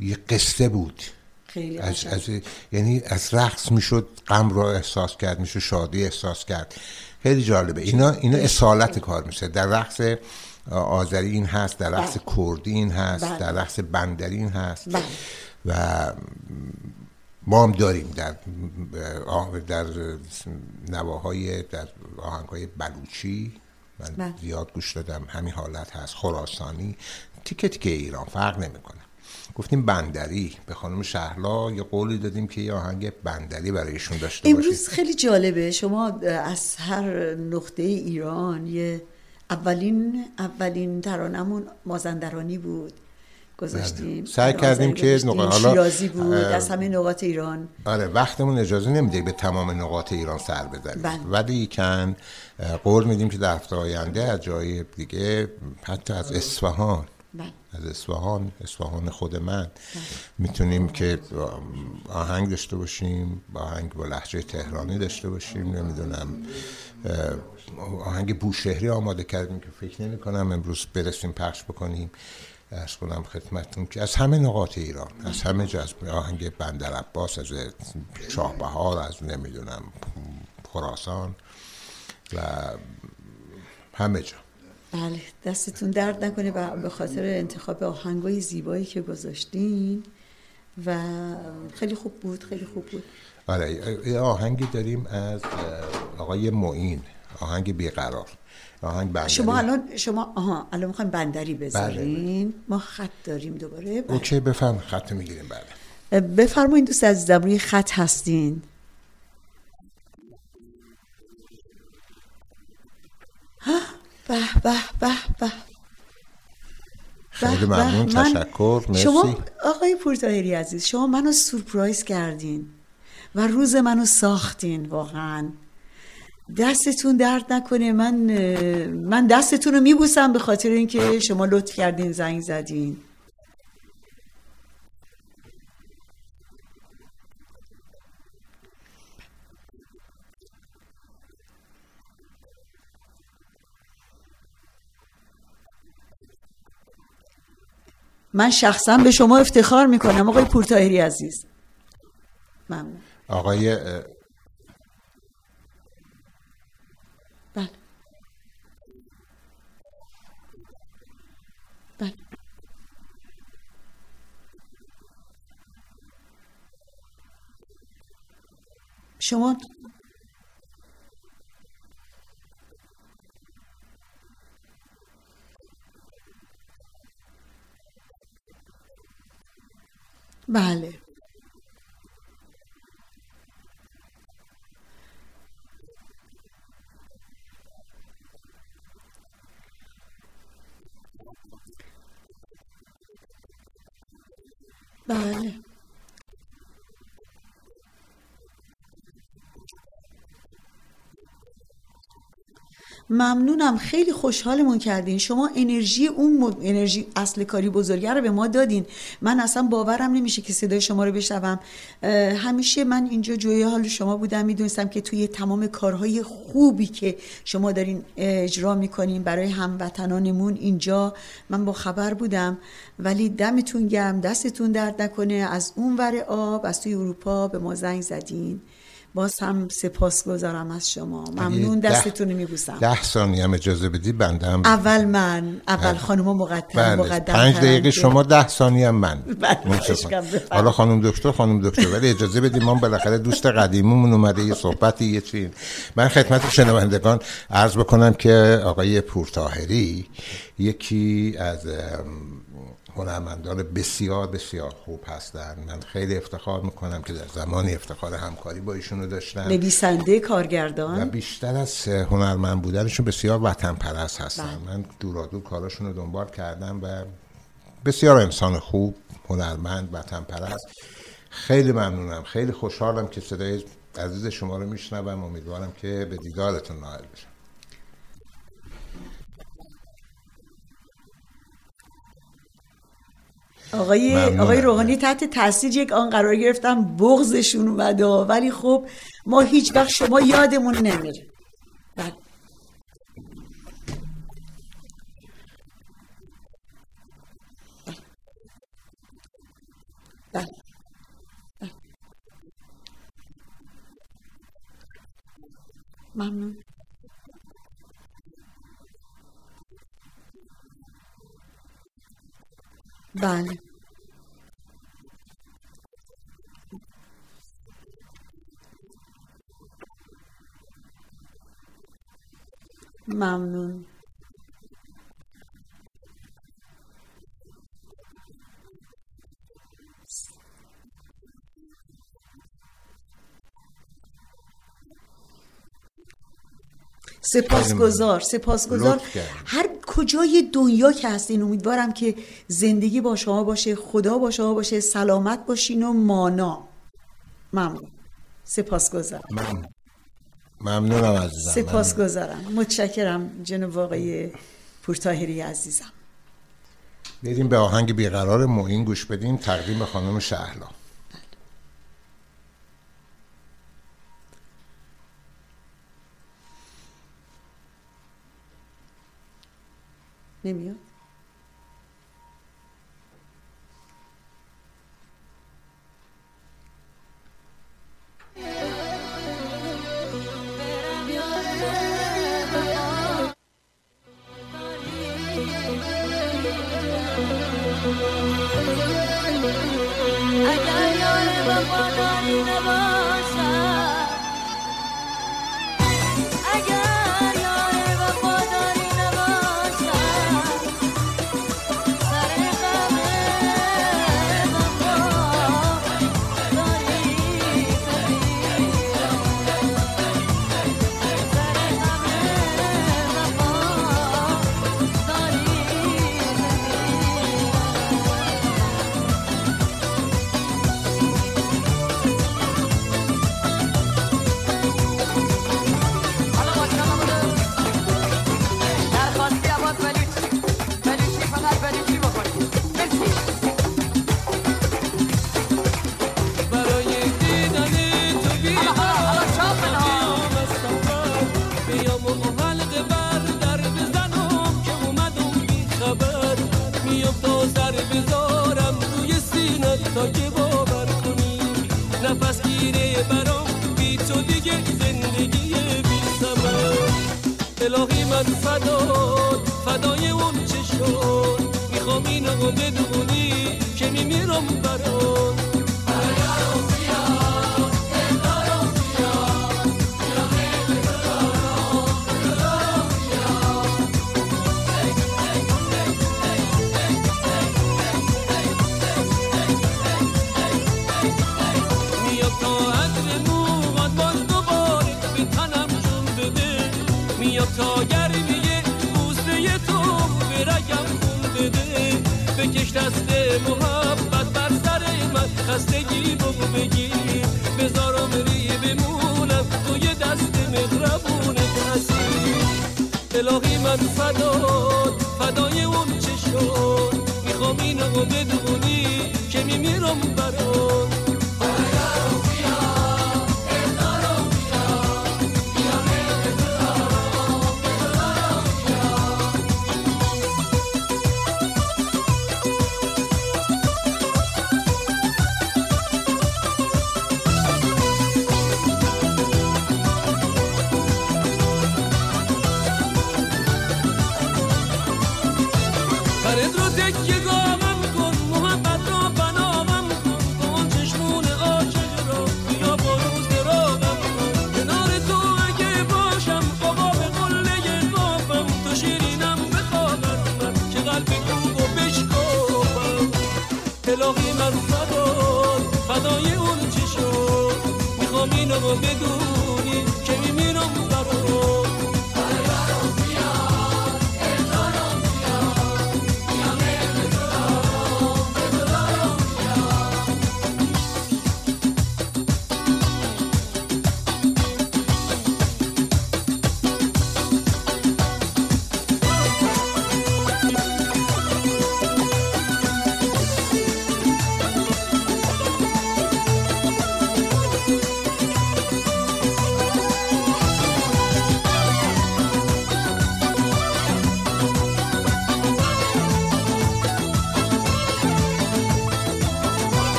یه قصه بود خیلی از. از یعنی از رقص می‌شد غم را احساس کرد می‌شد شادی احساس کرد خیلی جالبه اینا اینا اصالت کار میشه در رقص آذری این هست در رقص بله. کردی این هست بله. در رقص بندری این هست بله. و ما هم داریم در در نواهای در آهنگهای بلوچی. من بله. زیاد گوش دادم. همین حالت هست. خراسانی. تیکه تیکه ایران. فرق نمی‌کنه. گفتیم بندری. به خانم شهلا یه قولی دادیم که یه آهنگ بندری برایشون داشته امروز باشید خیلی جالبه. شما از هر نقطه ایران یه اولین اولین ترانمون مازندرانی بود. گذاشتیم بله. سعی کردیم که گذاشتیم. نقا- حالا، شیرازی بود از همه نقاط ایران آره وقتمون اجازه نمیده به تمام نقاط ایران سر بزنیم بله. ولی کن قول میدیم که در هفته آینده از جای دیگه حتی از اصفهان بله. از اصفهان اصفهان خود من می‌تونیم که آهنگ داشته باشیم آهنگ با لحجه تهرانی داشته باشیم نمی‌دونم آهنگ بوشهری آماده کردیم که فکر نمی کنم امروز برسیم پخش بکنیم ارز کنم خدمتتون که از همه نقاط ایران از همه جا از آهنگ بندر عباس از شاه بهار از نمی‌دونم خراسان و همه جا. بله دستتون درد نکنه و به خاطر انتخاب آهنگای زیبایی که گذاشتین و خیلی خوب بود خیلی خوب بود. آره آهنگی داریم از آقای معین آهنگ بیقرار. آهنگ بندری. شما الان شما آها الان می‌خوایم بندری بذارین ما خط داریم دوباره. بله. اوکی بفهم خط می‌گیریم. بله. بفرمایید دوست عزیزم روی خط هستین. به به به به. خیلی ممنون. تشکر. مرسی. شما آقای پورتاهری عزیز شما منو سورپرایز کردین و روز منو ساختین واقعا. دستتون درد نکنه من من دستتون رو میبوسم به خاطر اینکه شما لطف کردین زنگ زدین. من شخصا به شما افتخار می‌کنم آقای پورتاهری عزیز. ممنون. آقای شما بله بله ممنونم خیلی خوشحالمون کردین. شما انرژی اون م- انرژی اصل کاری بزرگه رو به ما دادین. من اصلا باورم نمیشه که صدای شما رو بشنوم. همیشه من اینجا جوی حال شما بودم. می‌دونستم که توی تمام کارهای خوبی که شما دارین اجرا می‌کنین برای هموطنانمون اینجا من با خبر بودم. ولی دمتون گرم دستتون درد نکنه. از اون ور آب از توی اروپا به ما زنگ زدین. باز هم سپاس گذارم از شما. ممنون دستتون میبوسم. ده ثانیه هم اجازه بدی بنده هم اول من اول خانم مقدم بله. مقدم پنج دقیقه شما ده ثانیه هم من. بله،. حالا خانم دکتر خانم دکتر ولی اجازه بدیم ما بالاخره دوست قدیمیمون اومده یه صحبتی یه چی من خدمت شنوندگان عرض بکنم که آقای پورتاهری یکی از هنرمندان بسیار بسیار خوب هستند من خیلی افتخار می‌کنم که در زمانی افتخار همکاری با ایشونو داشتم. نویسنده و کارگردان بیشتر از هنرمند بودنشون بسیار وطن پرست هستن. بله. من دورادور کاراشون رو دنبال کردم و بسیار انسان خوب هنرمند وطن پرست خیلی ممنونم. خیلی خوشحالم که صدای عزیز شما رو میشنوم. امیدوارم که به دیدارتون نائل بشم. آقای ممنونم. آقای روحانی تحت تاثیر یک آن قرار گرفتم بغضشون اومده ولی خب ما هیچ وقت شما یادمون نمیره بله. بله. بله. ممنون بله ممنون سپاسگزار سپاسگزار. هر کجای دنیا که هستین امیدوارم که زندگی با شما باشه خدا با شما باشه سلامت باشین و مانا. ممنون. سپاسگزارم. من ممنونم عزیزم. سپاسگزارم. متشکرم جناب آقای پورتاهری عزیزم. بریم به آهنگ بیقرار معین گوش بدیم تقدیم خانم شهلا. نمیاد اگر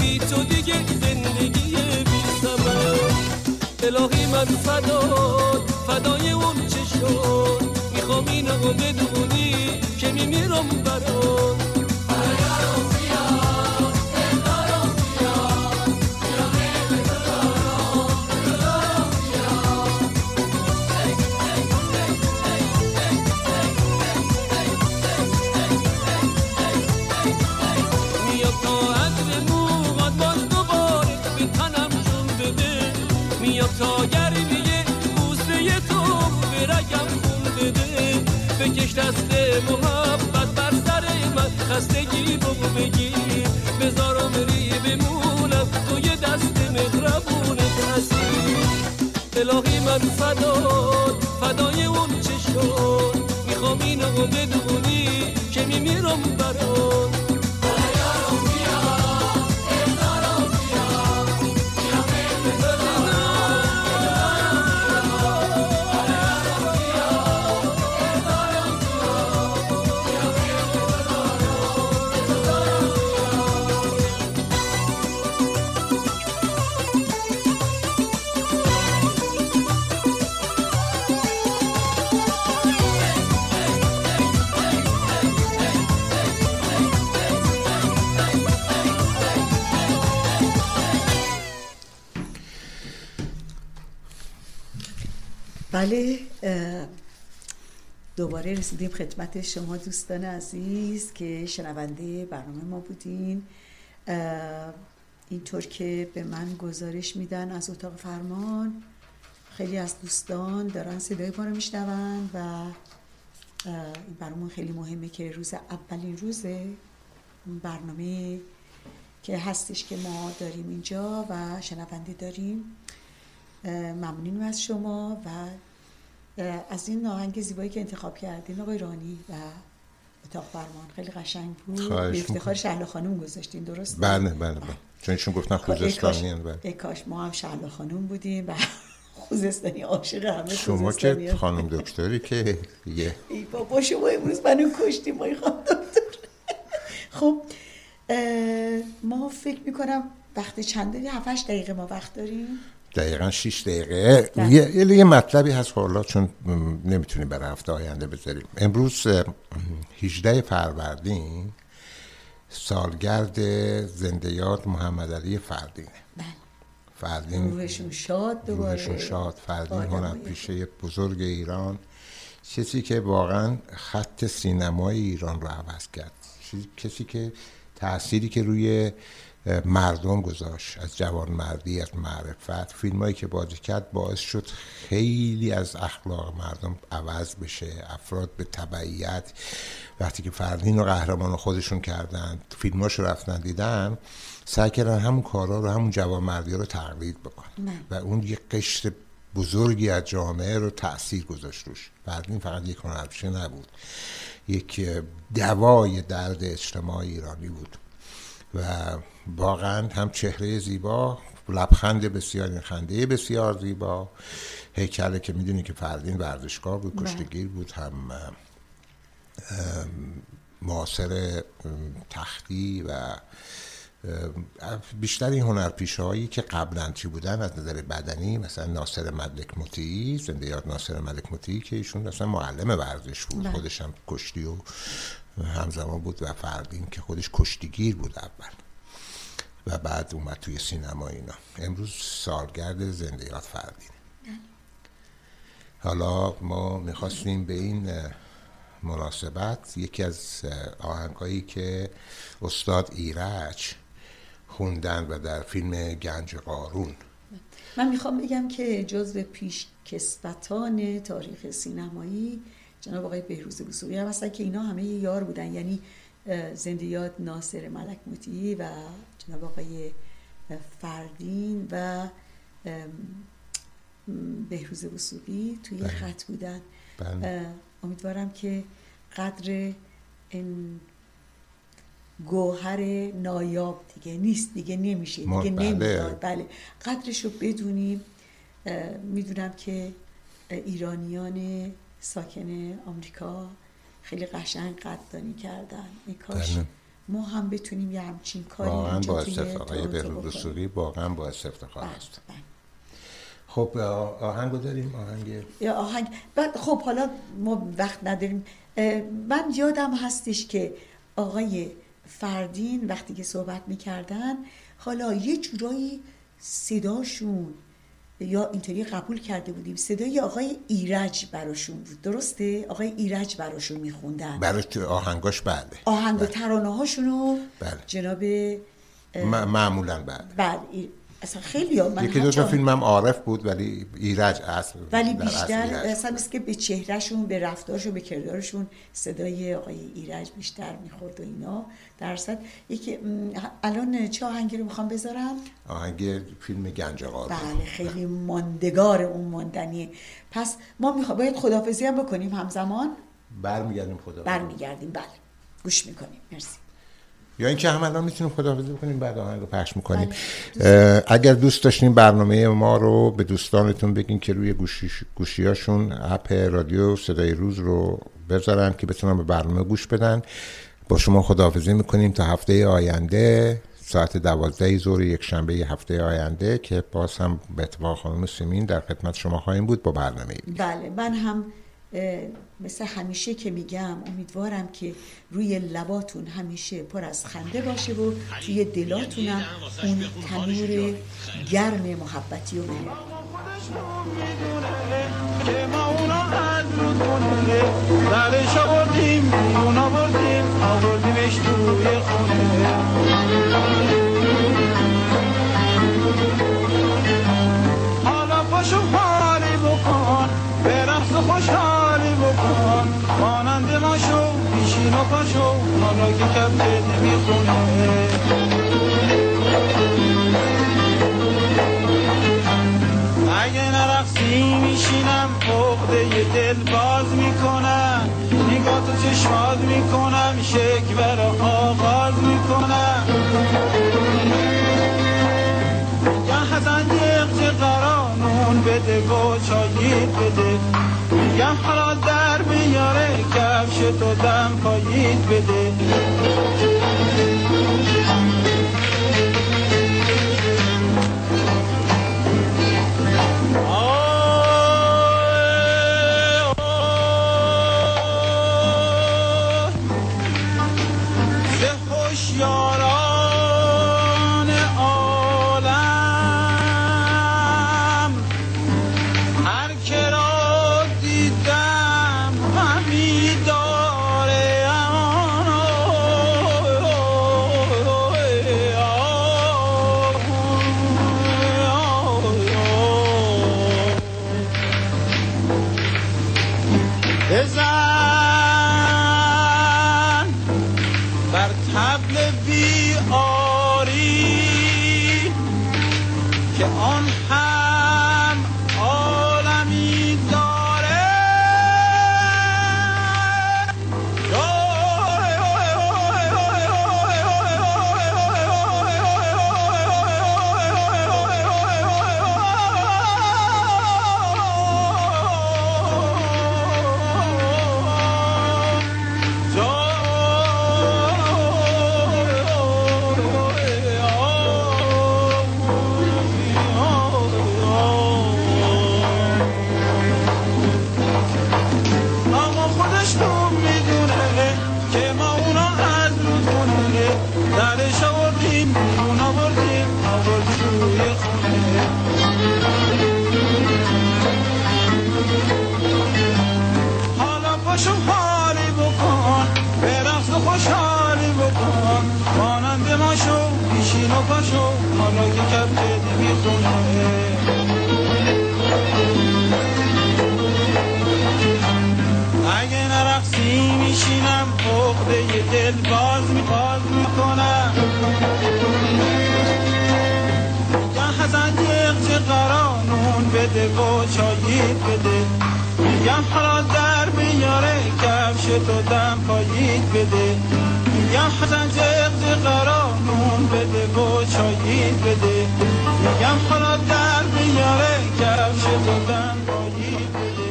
بی تو دیگه زندگی بی ثمر. الهی من فداد فدای اون چه شد؟ می‌خوام اینو بدونی که میمیرم برات. محبت بر سر من خستگی بگو بگیر بذارم ری بمونم توی دست مهربونت هستی. الهی من فداد فدای اون چه شد؟ می‌خوام اینو بدونی که میمیرم برات. بله دوباره رسیدیم خدمت شما دوستان عزیز که شنونده برنامه ما بودین. اینطور که به من گزارش میدن از اتاق فرمان خیلی از دوستان دارن صدای ما رو میشنون و این برنامه خیلی مهمه که روز اولین روز برنامه که هستش که ما داریم اینجا و شنونده داریم. ممنونیم از شما و از این آهنگ زیبایی که انتخاب کردین آقای رانی و اتاق فرمان. خیلی قشنگ بود. به افتخار. شهلا خانم گذاشتین درست بله بله بله. چون ایشون گفتن خوزستانی بله. ای کاش ما هم شهلا خانم بودیم و خوزستانی عاشق همه شما که. خانم دکتری که یه ای بابا شما امروز منو کشتیم ما خانم دکتر. خب ما فکر می‌کنم وقت چند داریم 7 دقیقه ما وقت داریم. دقیقا 6 دقیقه. بله. یه, یه یه مطلبی هست حالا چون م، نمی‌تونیم برای هفته آینده بذاریم. امروز اه، 18 فروردین سالگرد زنده یاد محمد علی فردینه. بله. فردین روحشون شاد دوباره. روحشون شاد. فردین هنرپیشه بزرگ ایران. کسی که واقعا خط سینمای ایران رو عوض کرد. کسی که تأثیری که روی مردم گذاشت از جوانمردی از معرفت. فیلمایی که بازی کرد باعث شد خیلی از اخلاق مردم عوض بشه افراد به تبعیت. وقتی که فردین و قهرمان خودشون کردن فیلماش رو رفتن دیدن سعی کردن همون کارا رو همون جوانمردی رو تقلید بکنن. و اون یک قشر بزرگی از جامعه رو تاثیر گذاشت روش. فردین فقط یک هنرپیشه نبود. یک دوای درد اجتماعی ایرانی بود. و واقعا هم چهره زیبا لبخند بسیار این خنده بسیار زیبا. هیکله که می‌دونی که فردین ورزشکار بود کشتگیر بود هم معاصر تختی و بیشتر این هنرپیشه هایی که قبلا چی بودن از نظر بدنی مثلا ناصر ملک مطیعی زنده یاد ناصر ملک مطیعی که ایشون مثلا معلم ورزش بود. خودش هم کشتی و همزمان بود و فردین که خودش کشتیگیر بود اول. و بعد اومد توی سینما اینا. امروز سالگرد زنده یاد فردین حالا ما می‌خواستیم به این مناسبت یکی از آهنگایی که استاد ایرج خوندن و در فیلم گنج قارون. من می‌خوام بگم که جزو پیش کسبتان تاریخ سینمایی جناب آقای بهروز بوسوقی هم هستن که اینا همه یار بودن. یعنی زنده یاد ناصر ملک و جناب آقای فردین و بهروز وسوقی توی خط بودن. امیدوارم که قدر این گوهر نایاب دیگه نیست دیگه نمیشه دیگه نمیاد. بله. قدرش رو بدونیم می‌دونم که ایرانیان ساکن آمریکا خیلی قشنگ قدردانی کردن. ای کاش. ما هم بتونیم یه همچین کاری واقعا با استفاقه به واقعا با افتخار است. خب آهنگو داریم؟ آهنگ یا آهنگ. بعد خب حالا ما وقت نداریم. من یادم هستش که آقای فردین وقتی که صحبت می‌کردن حالا یه جورایی صداشون یا اینطوری قبول کرده بودیم. صدای آقای ایرج براشون بود. درسته؟ آقای ایرج براشون میخوندن. برای آهنگاش بله. آهنگ و بله. ترانه هاشونو بله. جناب معمولا بله. بله اصلا خیلی ها من یکی دو تا فیلم هم عارف بود ولی ایرج اصل ولی بیشتر اصلا که به چهرهشون به رفتارشون به کردارشون صدای آقای ایرج بیشتر می‌خورد و اینا. درصد یکی الان چه آهنگی رو می‌خوام بذارم؟ آهنگ فیلم گنج بله خیلی ماندگار اون ماندنیه. پس ما می‌خوام باید خدافزی هم بکنیم همزمان. برمیگردیم خدا برمیگردیم بله. گوش می‌کنیم. مرسی. یا اینکه هم الان می‌تونیم خداحافظی بکنیم بعد آهنگ رو پخش می‌کنیم. بله. اگر دوست داشتین برنامه ما رو به دوستانتون بگین که روی گوشی گوشیاشون اپ رادیو صدای روز رو بذارن که بتونن به برنامه گوش بدن. با شما خداحافظی می‌کنیم تا هفته آینده ساعت دوازده ظهر یک شنبه هفته آینده که باز هم به اتفاق خانم سیمین در خدمت شما خواهیم بود با برنامه بله من هم مثل همیشه که میگم امیدوارم که روی لباتون همیشه پر از خنده باشه و توی دلاتونم اون تنور گرم محبتی رو بره که ما اونا از رو کنه درش آوردیم اونا بردیم آوردیمش توی خونه. پاشو حالا که کفه نمی‌خونه. اگه نرقصی میشینم عقده دل باز می‌کنم. نگاه تو چشماز می‌کنم شکر آغاز می‌کنم. یا حسن یه قرانون بده و چایید بده. میگم حالا در بیاره کفش تو دم پایید بده. میگم حالا در بیاره کفش تو دم پاییت بده. میگم حسن جیغ چه قرانون بده و چاییت بده. میگم حالا در بیاره کفش تو دم پاییت بده.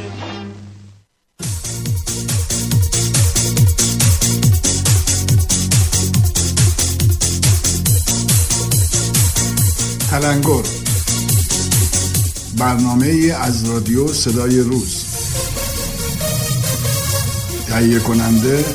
تلنگر برنامه از رادیو صدای روز. تهیه کننده